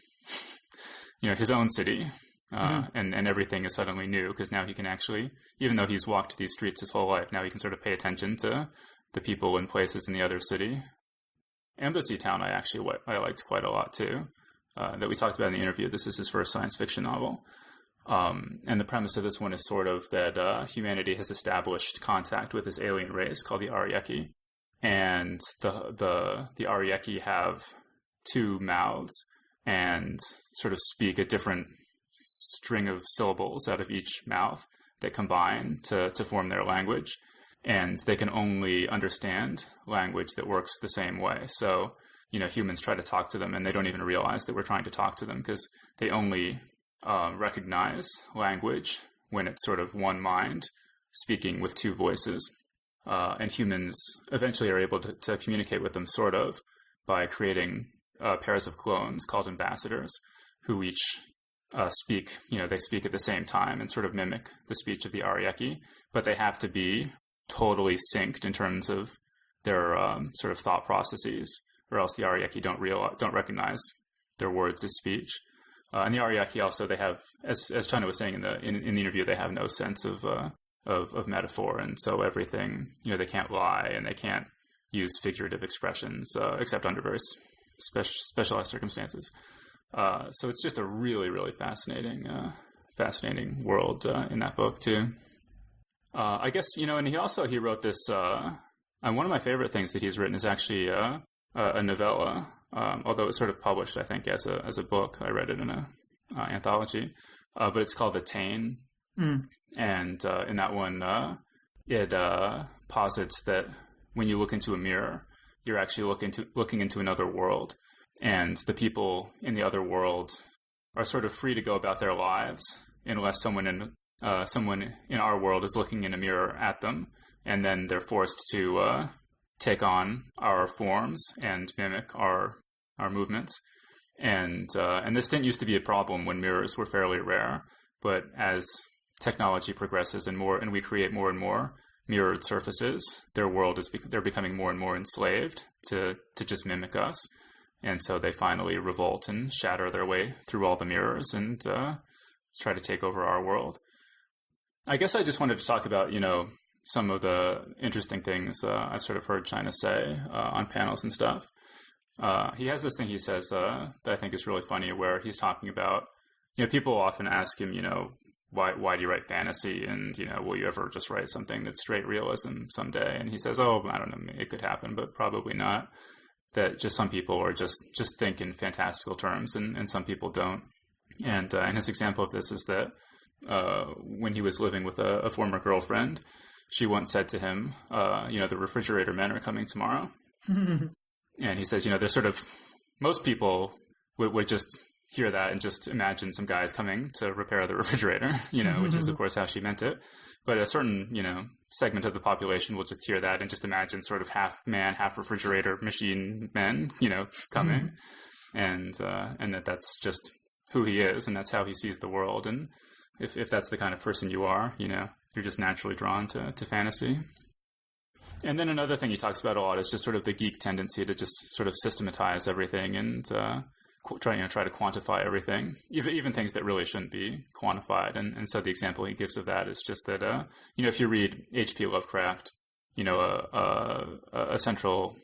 you know, his own city, uh, mm-hmm. and and everything is suddenly new because now he can actually, even though he's walked these streets his whole life, now he can sort of pay attention to the people and places in the other city. Embassytown, I actually I liked quite a lot too. Uh, that we talked about in the interview. This is his first science fiction novel. Um, and the premise of this one is sort of that uh, humanity has established contact with this alien race called the Ariekei, and the the the Ariekei have two mouths and sort of speak a different string of syllables out of each mouth that combine to to form their language, and they can only understand language that works the same way. So you know humans try to talk to them and they don't even realize that we're trying to talk to them because they only uh, recognize language when it's sort of one mind speaking with two voices. Uh, and humans eventually are able to, to, communicate with them, sort of, by creating uh, pairs of clones called ambassadors, who each uh, speak, you know, they speak at the same time and sort of mimic the speech of the Ariekei, but they have to be totally synced in terms of their um, sort of thought processes, or else the Ariekei don't real don't recognize their words as speech. Uh, and the Ariekei also they have, as as China was saying in the in, in the interview, they have no sense of uh, of of metaphor, and so everything you know they can't lie and they can't use figurative expressions uh, except under very special specialized circumstances. Uh, so it's just a really really fascinating uh, fascinating world uh, in that book too. I guess you know, and he also he wrote this. and one of my favorite things that he's written is actually a novella um, although it's sort of published, I think, as a as a book. I read it in a uh, anthology, uh, but it's called The Tain, mm. and uh, in that one, uh, it uh, posits that when you look into a mirror, you're actually looking to looking into another world, and the people in the other world are sort of free to go about their lives unless someone in uh, someone in our world is looking in a mirror at them, and then they're forced to take on our forms and mimic our our movements. And uh, and this didn't used to be a problem when mirrors were fairly rare, but as technology progresses and more and we create more and more mirrored surfaces, their world is they're becoming more and more enslaved to to just mimic us, and so they finally revolt and shatter their way through all the mirrors and uh, try to take over our world. I guess I just wanted to talk about you know some of the interesting things uh, I've sort of heard China say uh, on panels and stuff. Uh, he has this thing he says uh, that I think is really funny, where he's talking about, you know, people often ask him, you know, why why do you write fantasy, and you know, will you ever just write something that's straight realism someday? And he says, oh, I don't know, it could happen, but probably not. That just some people are just just think in fantastical terms, and, and some people don't. And uh, and his example of this is that uh, when he was living with a, a former girlfriend, she once said to him, uh, you know, the refrigerator men are coming tomorrow. and he says, you know, there's sort of, most people would, would just hear that and just imagine some guys coming to repair the refrigerator, you know, which is of course how she meant it. But a certain, you know, segment of the population will just hear that and just imagine sort of half man, half refrigerator machine men, you know, coming. and, uh, and that that's just who he is and that's how he sees the world. And if, if that's the kind of person you are, you know, you're just naturally drawn to, to fantasy. And then another thing he talks about a lot is just sort of the geek tendency to just sort of systematize everything and uh, try you know try to quantify everything, even even things that really shouldn't be quantified. And and so the example he gives of that is just that uh, you know if you read H.P. Lovecraft, you know a, a, a central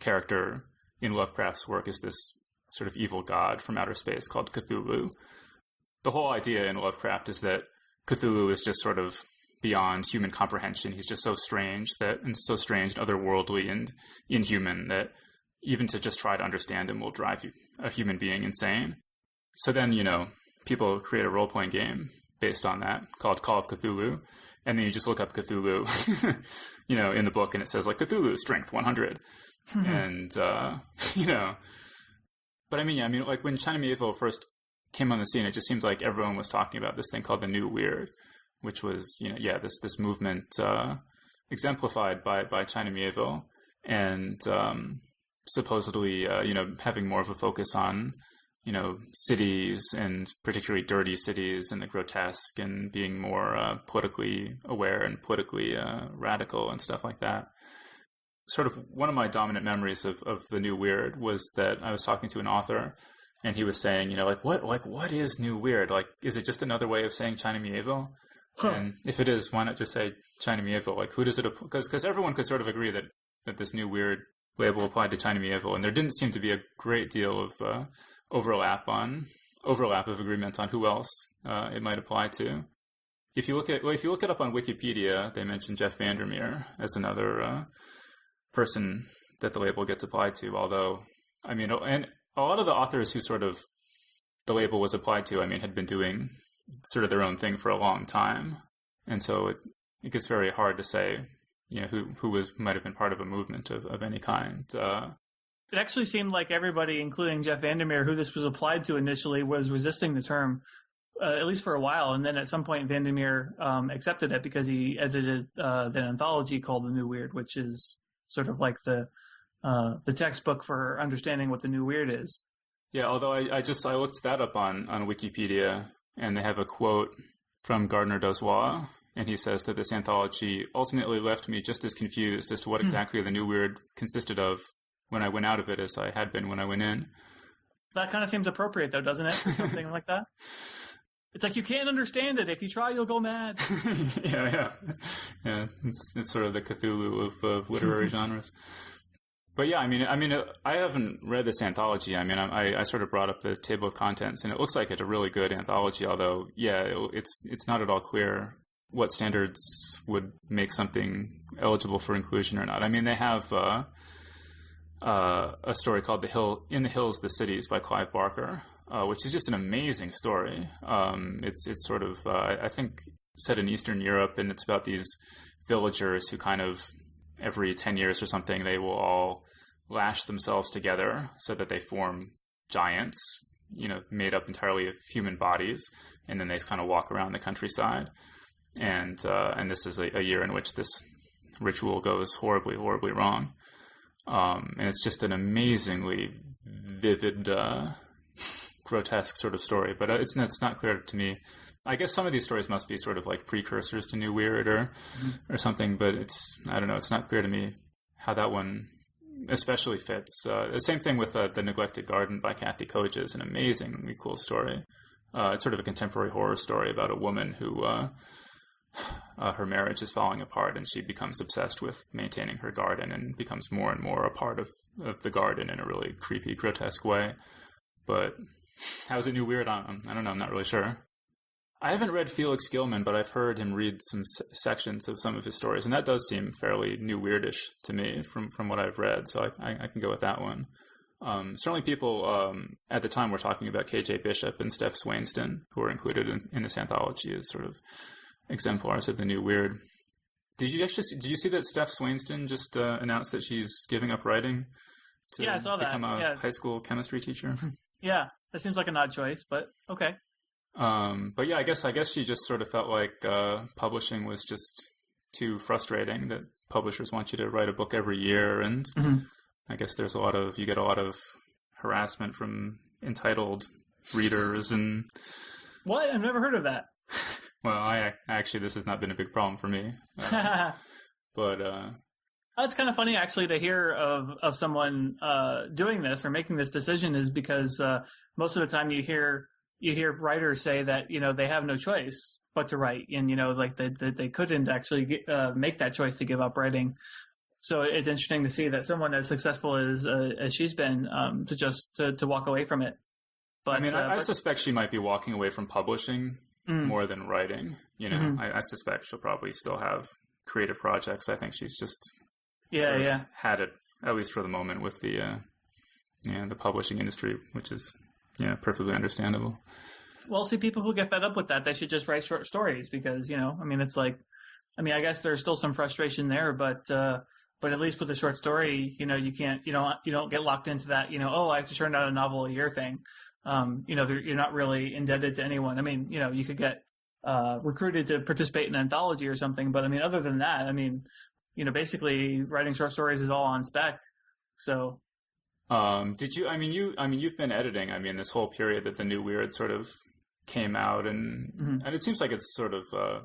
character in Lovecraft's work is this sort of evil god from outer space called Cthulhu. The whole idea in Lovecraft is that Cthulhu is just sort of beyond human comprehension. He's just so strange that and so strange and otherworldly and inhuman that even to just try to understand him will drive you, a human being insane. So then, you know, people create a role playing game based on that called Call of Cthulhu. And then you just look up Cthulhu, you know, in the book and it says like Cthulhu strength 100. and, uh, you know, but I mean, yeah, I mean, like when China Miéville first came on the scene, it just seems like everyone was talking about this thing called the New Weird, which was you know yeah this this movement uh, exemplified by by China Miéville and um, supposedly uh, you know having more of a focus on you know cities and particularly dirty cities and the grotesque and being more uh, politically aware and politically uh, radical and stuff like that. Sort of one of my dominant memories of, of the new weird was that I was talking to an author and he was saying, you know, like what like what is new weird? Like is it just another way of saying China Miéville? Huh. And if it is, why not just say China Miéville? Like, who does it? Because because everyone could sort of agree that that this new weird label applied to China Miéville, and there didn't seem to be a great deal of uh, overlap on overlap of agreement on who else uh, it might apply to. If you look at well, if you look it up on Wikipedia, they mention Jeff Vandermeer as another uh, person that the label gets applied to. Although, I mean, and a lot of the authors who sort of the label was applied to, I mean, had been doing sort of their own thing for a long time, and so it it gets very hard to say, you know, who who was might have been part of a movement of, of any kind. Uh,
it actually seemed like everybody, including Jeff Vandermeer, who this was applied to initially, was resisting the term, uh, at least for a while. And then at some point, Vandermeer um, accepted it because he edited uh, the anthology called The New Weird, which is sort of like the uh, the textbook for understanding what the new weird is.
Yeah, although I, I just I looked that up on on Wikipedia, and they have a quote from Gardner Dozois, and he says that this anthology ultimately left me just as confused as to what hmm. exactly the new weird consisted of when I went out of it as I had been when I went in.
That kind of seems appropriate, though, doesn't it? Something like that. It's like you can't understand it. If you try, you'll go mad.
yeah, yeah, yeah. It's it's sort of the Cthulhu of, of literary genres. But yeah, I mean, I mean, I haven't read this anthology. I mean, I, I sort of brought up the table of contents, and it looks like it's a really good anthology. Although, yeah, it, it's it's not at all clear what standards would make something eligible for inclusion or not. I mean, they have uh, uh, a story called "The Hill in the Hills, the Cities" by Clive Barker, uh, which is just an amazing story. Um, it's it's sort of uh, I think set in Eastern Europe, and it's about these villagers who kind of every 10 years or something, they will all lash themselves together so that they form giants, you know, made up entirely of human bodies. And then they kind of walk around the countryside. And, uh, and this is a, a, year in which this ritual goes horribly, horribly wrong. Um, and it's just an amazingly vivid, uh, grotesque sort of story. But it's, it's not clear to me I guess some of these stories must be sort of like precursors to New Weird or mm-hmm. or something, but it's I don't know. It's not clear to me how that one especially fits. Uh, the same thing with uh, the Neglected Garden by Kathe Koja is an amazingly cool story. Uh, it's sort of a contemporary horror story about a woman who uh, her marriage is falling apart and she becomes obsessed with maintaining her garden and becomes more and more a part of, of the garden in a really creepy, grotesque way. But how's it new weird on? I don't know. I'm not really sure. I haven't read Felix Gilman, but I've heard him read some s- sections of some of his stories, and that does seem fairly new weirdish to me from from what I've read. So I, I, I can go with that one. Um, certainly, people um, at the time were talking about K.J. Bishop and Steph Swainston, who were included in, in, this anthology as sort of exemplars of the new weird. Did you actually see, did you see that Steph Swainston just uh, announced that she's giving up writing to
yeah, I saw that.
become a
yeah.
high school chemistry teacher?
yeah, that seems like an odd choice, but okay.
Um, but yeah, I guess I guess she just sort of felt like uh, publishing was just too frustrating. That publishers want you to write a book every year, and mm-hmm. I guess there's a lot of you get a lot of harassment from entitled readers and
what I've never heard of that.
Well, I actually this has not been a big problem for me, uh, but uh,
it's kind of funny actually to hear of of someone uh, doing this or making this decision is because uh, most of the time you hear you hear writers say that you know they have no choice but to write, and you know like that they, they, couldn't actually get, uh, make that choice to give up writing. So it's interesting to see that someone as successful as uh, as she's been um, to just to, to walk away from it.
But I mean, I, uh, I but, suspect she might be walking away from publishing mm. more than writing. You know, mm-hmm. I, I, suspect she'll probably still have creative projects. I think she's just
yeah, yeah,
had it at least for the moment with the uh, yeah the publishing industry, which is yeah, perfectly understandable.
Well, see, people who get fed up with that, they should just write short stories because you know, I mean, it's like, I mean, I guess there's still some frustration there, but uh, but at least with a short story, you know, you can't, you know, you don't get locked into that, you know, oh, I have to turn out a novel a year thing. Um, you know, you're not really indebted to anyone. I mean, you know, you could get uh, recruited to participate in an anthology or something, but I mean, other than that, I mean, you know, basically writing short stories is all on spec. So
um, did you? I mean, you. I mean, you've been editing. I mean, this whole period that the new weird sort of came out, and mm-hmm. and it seems like it's sort of. Uh,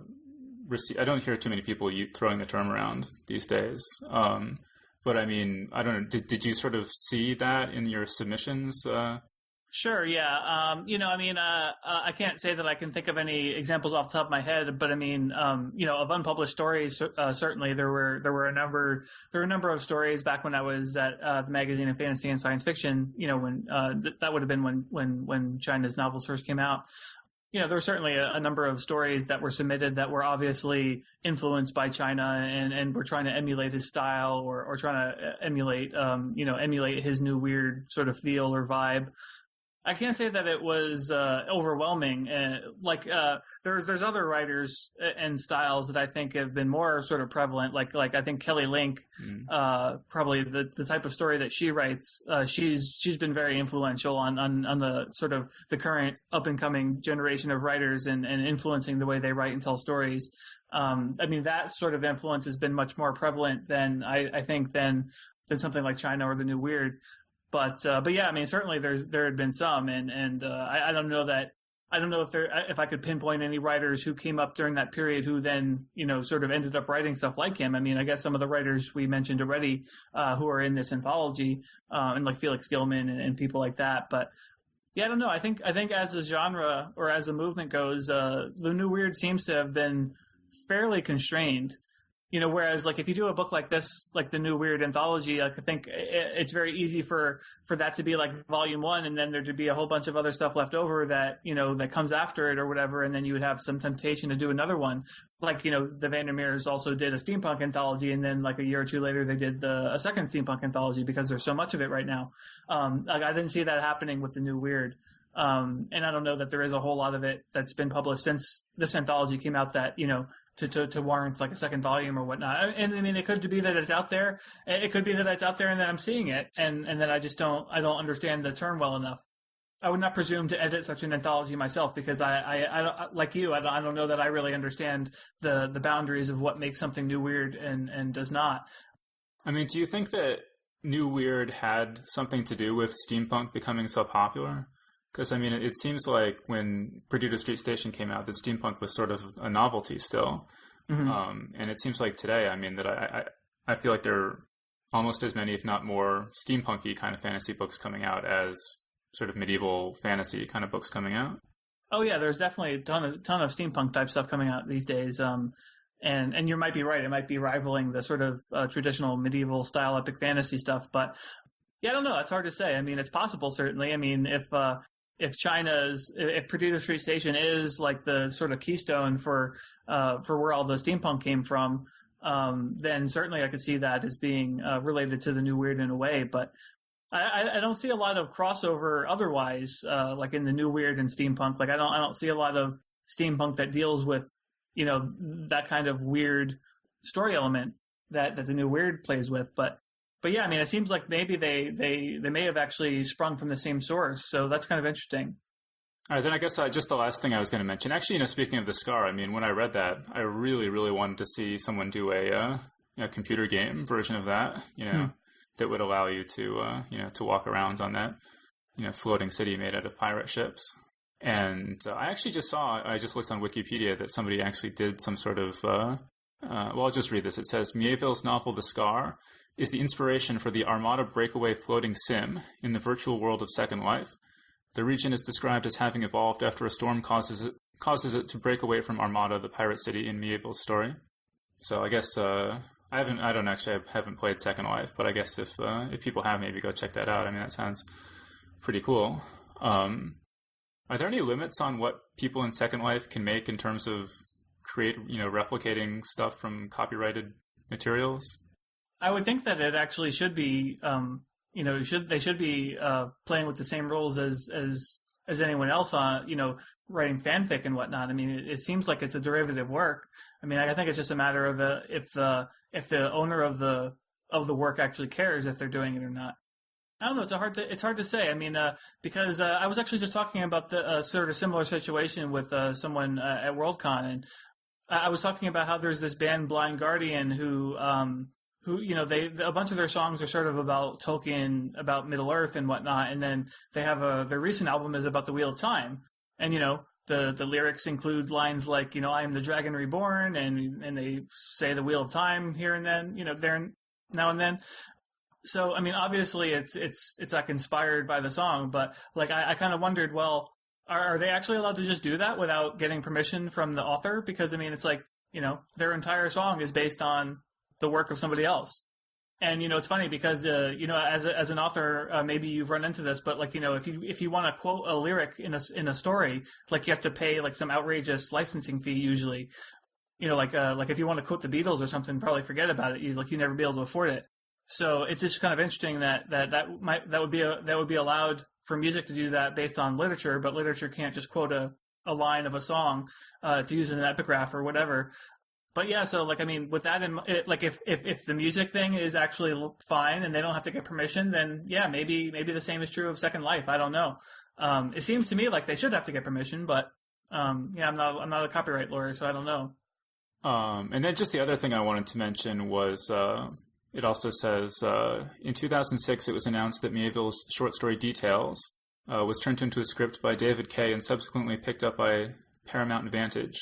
I don't hear too many people throwing the term around these days. Um, but I mean, I don't know. Did did you sort of see that in your submissions? Uh,
Sure. Yeah. Um, you know, I mean, uh, uh, I can't say that I can think of any examples off the top of my head, but I mean, um, you know, of unpublished stories, uh, certainly there were there were a number there were a number of stories back when I was at uh, the magazine of fantasy and science fiction. You know, when uh, th- that would have been when when when China's novels first came out. You know, there were certainly a, a, number of stories that were submitted that were obviously influenced by China and, and were trying to emulate his style or, or trying to uh, emulate, um, you know, emulate his new weird sort of feel or vibe. I can't say that it was uh, overwhelming. Uh, like uh, there's there's other writers uh, and styles that I think have been more sort of prevalent. Like like I think Kelly Link, mm. probably the, the type of story that she writes, uh, she's she's been very influential on, on on the sort of the current up and coming generation of writers and, and influencing the way they write and tell stories. Um, I mean that sort of influence has been much more prevalent than I, I think than than something like China or the New Weird but uh, but yeah, I mean, certainly there there had been some, and and uh, I, I don't know that I don't know if there if I could pinpoint any writers who came up during that period who then you know sort of ended up writing stuff like him. I mean, I guess some of the writers we mentioned already uh, who are in this anthology, uh, and like Felix Gilman and, and, people like that. But Yeah, I don't know. I think I think as a genre or as a movement goes, uh, the new weird seems to have been fairly constrained. You know, whereas like if you do a book like this, like the new weird anthology, like I think it's very easy for for that to be like volume one, and then there to be a whole bunch of other stuff left over that you know that comes after it or whatever, and then you would have some temptation to do another one. Like you know, the Vandermeers also did a steampunk anthology, and then like a year or two later, they did the a second steampunk anthology because there's so much of it right now. Um, like I didn't see that happening with the new weird. Um, and I don't know that there is a whole lot of it that's been published since this anthology came out that, you know, to, to, to warrant like a second volume or whatnot. And I mean, it could be that it's out there. It could be that it's out there and that I'm seeing it and, and that I just don't, I don't understand the term well enough. I would not presume to edit such an anthology myself because I, I, I like you, I don't, I don't know that I really understand the, the boundaries of what makes something new weird and, and does not.
I mean, do you think that new weird had something to do with steampunk becoming so popular? Because I mean, it, it, seems like when Perdido Street Station came out, that steampunk was sort of a novelty still, mm-hmm. um, and it seems like today, I mean, that I, I, I feel like there are almost as many, if not more, steampunky kind of fantasy books coming out as sort of medieval fantasy kind of books coming out.
Oh yeah, there's definitely a ton of ton of steampunk type stuff coming out these days. Um, and and you might be right; it might be rivaling the sort of uh, traditional medieval style epic fantasy stuff. But yeah, I don't know. It's hard to say. I mean, it's possible certainly. I mean, if uh, if China's if Perdido Street Station is like the sort of keystone for uh, for where all the steampunk came from, um, then certainly I could see that as being uh, related to the new weird in a way. But I, I don't see a lot of crossover otherwise, uh, like in the new weird and steampunk. Like I don't I don't see a lot of steampunk that deals with you know that kind of weird story element that that the new weird plays with. But but yeah, I mean, it seems like maybe they they they may have actually sprung from the same source. So that's kind of interesting.
All right, then I guess uh, just the last thing I was going to mention. Actually, you know, speaking of the scar, I mean, when I read that, I really, really wanted to see someone do a, uh, a computer game version of that. You know, hmm. that would allow you to, uh, you know, to walk around on that, you know, floating city made out of pirate ships. And uh, I actually just saw, I just looked on Wikipedia that somebody actually did some sort of. Uh, uh, well, I'll just read this. It says Miéville's novel *The Scar* is the inspiration for the Armada breakaway floating sim in the virtual world of Second Life. The region is described as having evolved after a storm causes it, causes it to break away from Armada, the pirate city in Miéville's story. So I guess uh, I haven't, I don't actually I haven't played Second Life, but I guess if uh, if people have, maybe go check that out. I mean, that sounds pretty cool. Um, are there any limits on what people in Second Life can make in terms of create, you know, replicating stuff from copyrighted materials?
I would think that it actually should be, um, you know, should they should be uh, playing with the same rules as as as anyone else on, you know, writing fanfic and whatnot. I mean, it, it seems like it's a derivative work. I mean, I think it's just a matter of uh, if the if the owner of the of the work actually cares if they're doing it or not. I don't know. It's hard to it's hard to say. I mean, uh, because uh, I was actually just talking about the uh, sort of similar situation with uh, someone uh, at Worldcon, and I was talking about how there's this band Blind Guardian who um, who you know they a bunch of their songs are sort of about Tolkien, about Middle Earth and whatnot, and then they have a their recent album is about the Wheel of Time, and you know the the lyrics include lines like you know I am the dragon reborn, and and they say the Wheel of Time here and then, you know there now and then. So I mean, obviously it's it's it's like inspired by the song, but like I, I kind of wondered, well, are, are they actually allowed to just do that without getting permission from the author? Because I mean, it's like you know their entire song is based on the work of somebody else. And you know, it's funny because uh, you know, as a, as an author, uh, maybe you've run into this, but like you know, if you if you want to quote a lyric in a in a story, like you have to pay like some outrageous licensing fee usually. You know, like uh, like if you want to quote the Beatles or something, probably forget about it. You like you never be able to afford it. So it's just kind of interesting that that that might that would be a, that would be allowed for music to do that based on literature, but literature can't just quote a a line of a song uh, to use in an epigraph or whatever but yeah, so like I mean, with that in it, like if, if if the music thing is actually fine and they don't have to get permission, then yeah, maybe maybe the same is true of Second Life. I don't know. Um, it seems to me like they should have to get permission, but um, yeah, I'm not I'm not a copyright lawyer, so I don't know.
Um, and then just the other thing I wanted to mention was uh, it also says uh, in 2006 it was announced that Miéville's short story Details uh, was turned into a script by David Kay and subsequently picked up by Paramount Vantage.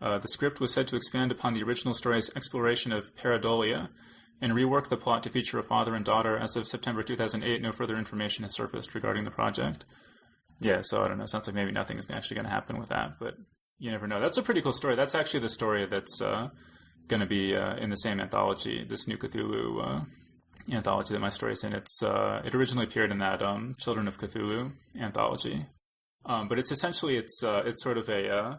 Uh, the script was said to expand upon the original story's exploration of pareidolia and rework the plot to feature a father and daughter. As of September 2008, no further information has surfaced regarding the project. Yeah, so I don't know. Sounds like maybe nothing is actually going to happen with that, but you never know. That's a pretty cool story. That's actually the story that's uh, going to be uh, in the same anthology, this New Cthulhu uh, anthology that my story's in. It's uh, it originally appeared in that um, Children of Cthulhu anthology, um, but it's essentially it's it's sort of a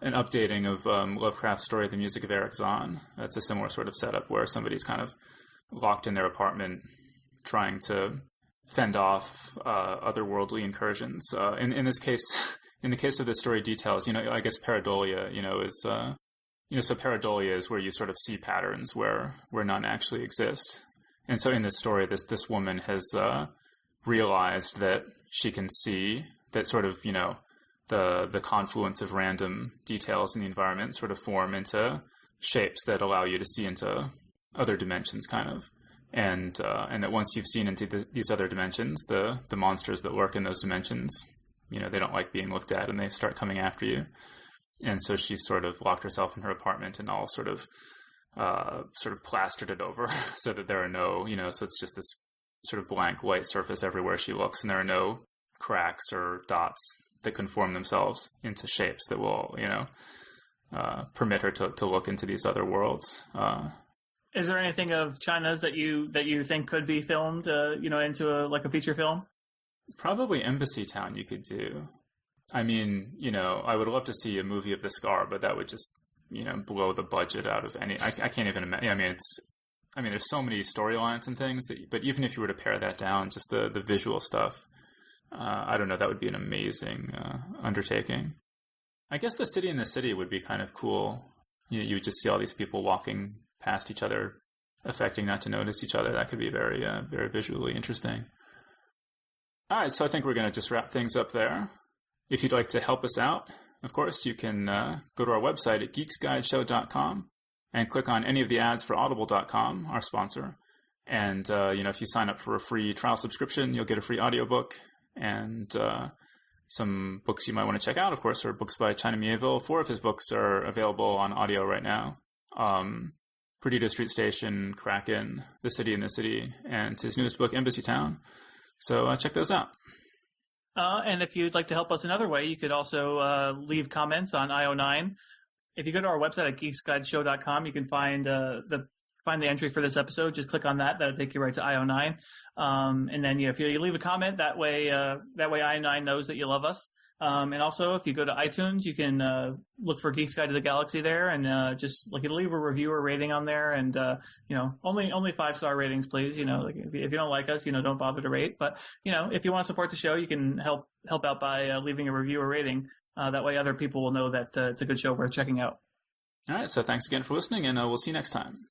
an updating of um, Lovecraft's story, The Music of Erich Zann. That's a similar sort of setup where somebody's kind of locked in their apartment trying to fend off uh, otherworldly incursions. Uh, in in this case, in the case of this story, details. You know, I guess pareidolia. You know, is uh, you know, so pareidolia is where you sort of see patterns where where none actually exist. And so in this story, this this woman has uh, realized that she can see that sort of you know the the confluence of random details in the environment sort of form into shapes that allow you to see into other dimensions, kind of and uh, and that once you've seen into the, these other dimensions, the the monsters that lurk in those dimensions, you know, they don't like being looked at, and they start coming after you. And so she's sort of locked herself in her apartment and all sort of uh, sort of plastered it over so that there are no, you know, so it's just this sort of blank white surface everywhere she looks, and there are no cracks or dots that can form themselves into shapes that will, you know, uh, permit her to, to look into these other worlds. Uh,
is there anything of China's that you that you think could be filmed, uh, you know, into a like a feature film?
Probably Embassytown. You could do. I mean, you know, I would love to see a movie of the Scar, but that would just, you know, blow the budget out of any. I, I can't even imagine. I mean, it's. I mean, there's so many storylines and things that, but even if you were to pare that down, just the the visual stuff, uh, I don't know, that would be an amazing uh, undertaking. I guess the city in the city would be kind of cool. You, you would just see all these people walking past each other, affecting not to notice each other. That could be very, uh, very visually interesting. All right, so I think we're going to just wrap things up there. If you'd like to help us out, of course, you can uh, go to our website at geeksguideshow.com and click on any of the ads for audible.com, our sponsor. And, uh, you know, if you sign up for a free trial subscription, you'll get a free audiobook and uh, some books you might want to check out, of course, are books by China Miéville. Four of his books are available on audio right now. Um, Perdido Street Station, Kraken, The City in the City, and his newest book, Embassytown. So uh, check those out.
Uh, and if you'd like to help us another way, you could also uh, leave comments on IO9. If you go to our website at geeksguideshow.com, you can find uh, the find the entry for this episode. Just click on that; that'll take you right to IO9. Um, and then you, if you, you, leave a comment, that way uh, that way IO9 knows that you love us. Um, and also, if you go to iTunes, you can uh, look for Geek's Guide to the Galaxy there, and uh, just like leave a review or rating on there. And uh, you know, only only five star ratings, please. You know, like if you, don't like us, you know, don't bother to rate. But you know, if you want to support the show, you can help help out by uh, leaving a review or rating. Uh, that way, other people will know that uh, it's a good show worth checking out.
All right. So thanks again for listening, and we'll see you next time.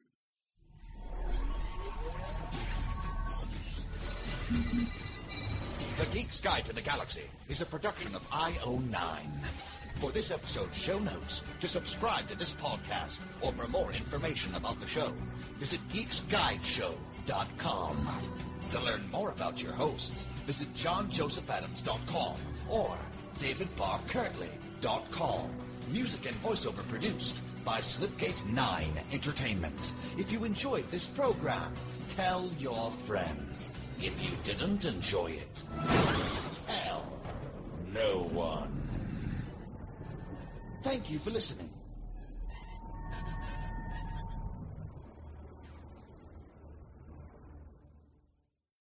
The Geek's Guide to the Galaxy is a production of IO9. For this episode's show notes, to subscribe to this podcast, or for more information about the show, visit geeksguideshow.com. To learn more about your hosts, visit johnjosephadams.com or davidbarrkirtley.com. Music and voiceover produced by Slipgate 9 Entertainment. If you enjoyed this program, tell your friends. If you didn't enjoy it, tell no one. Thank you for listening.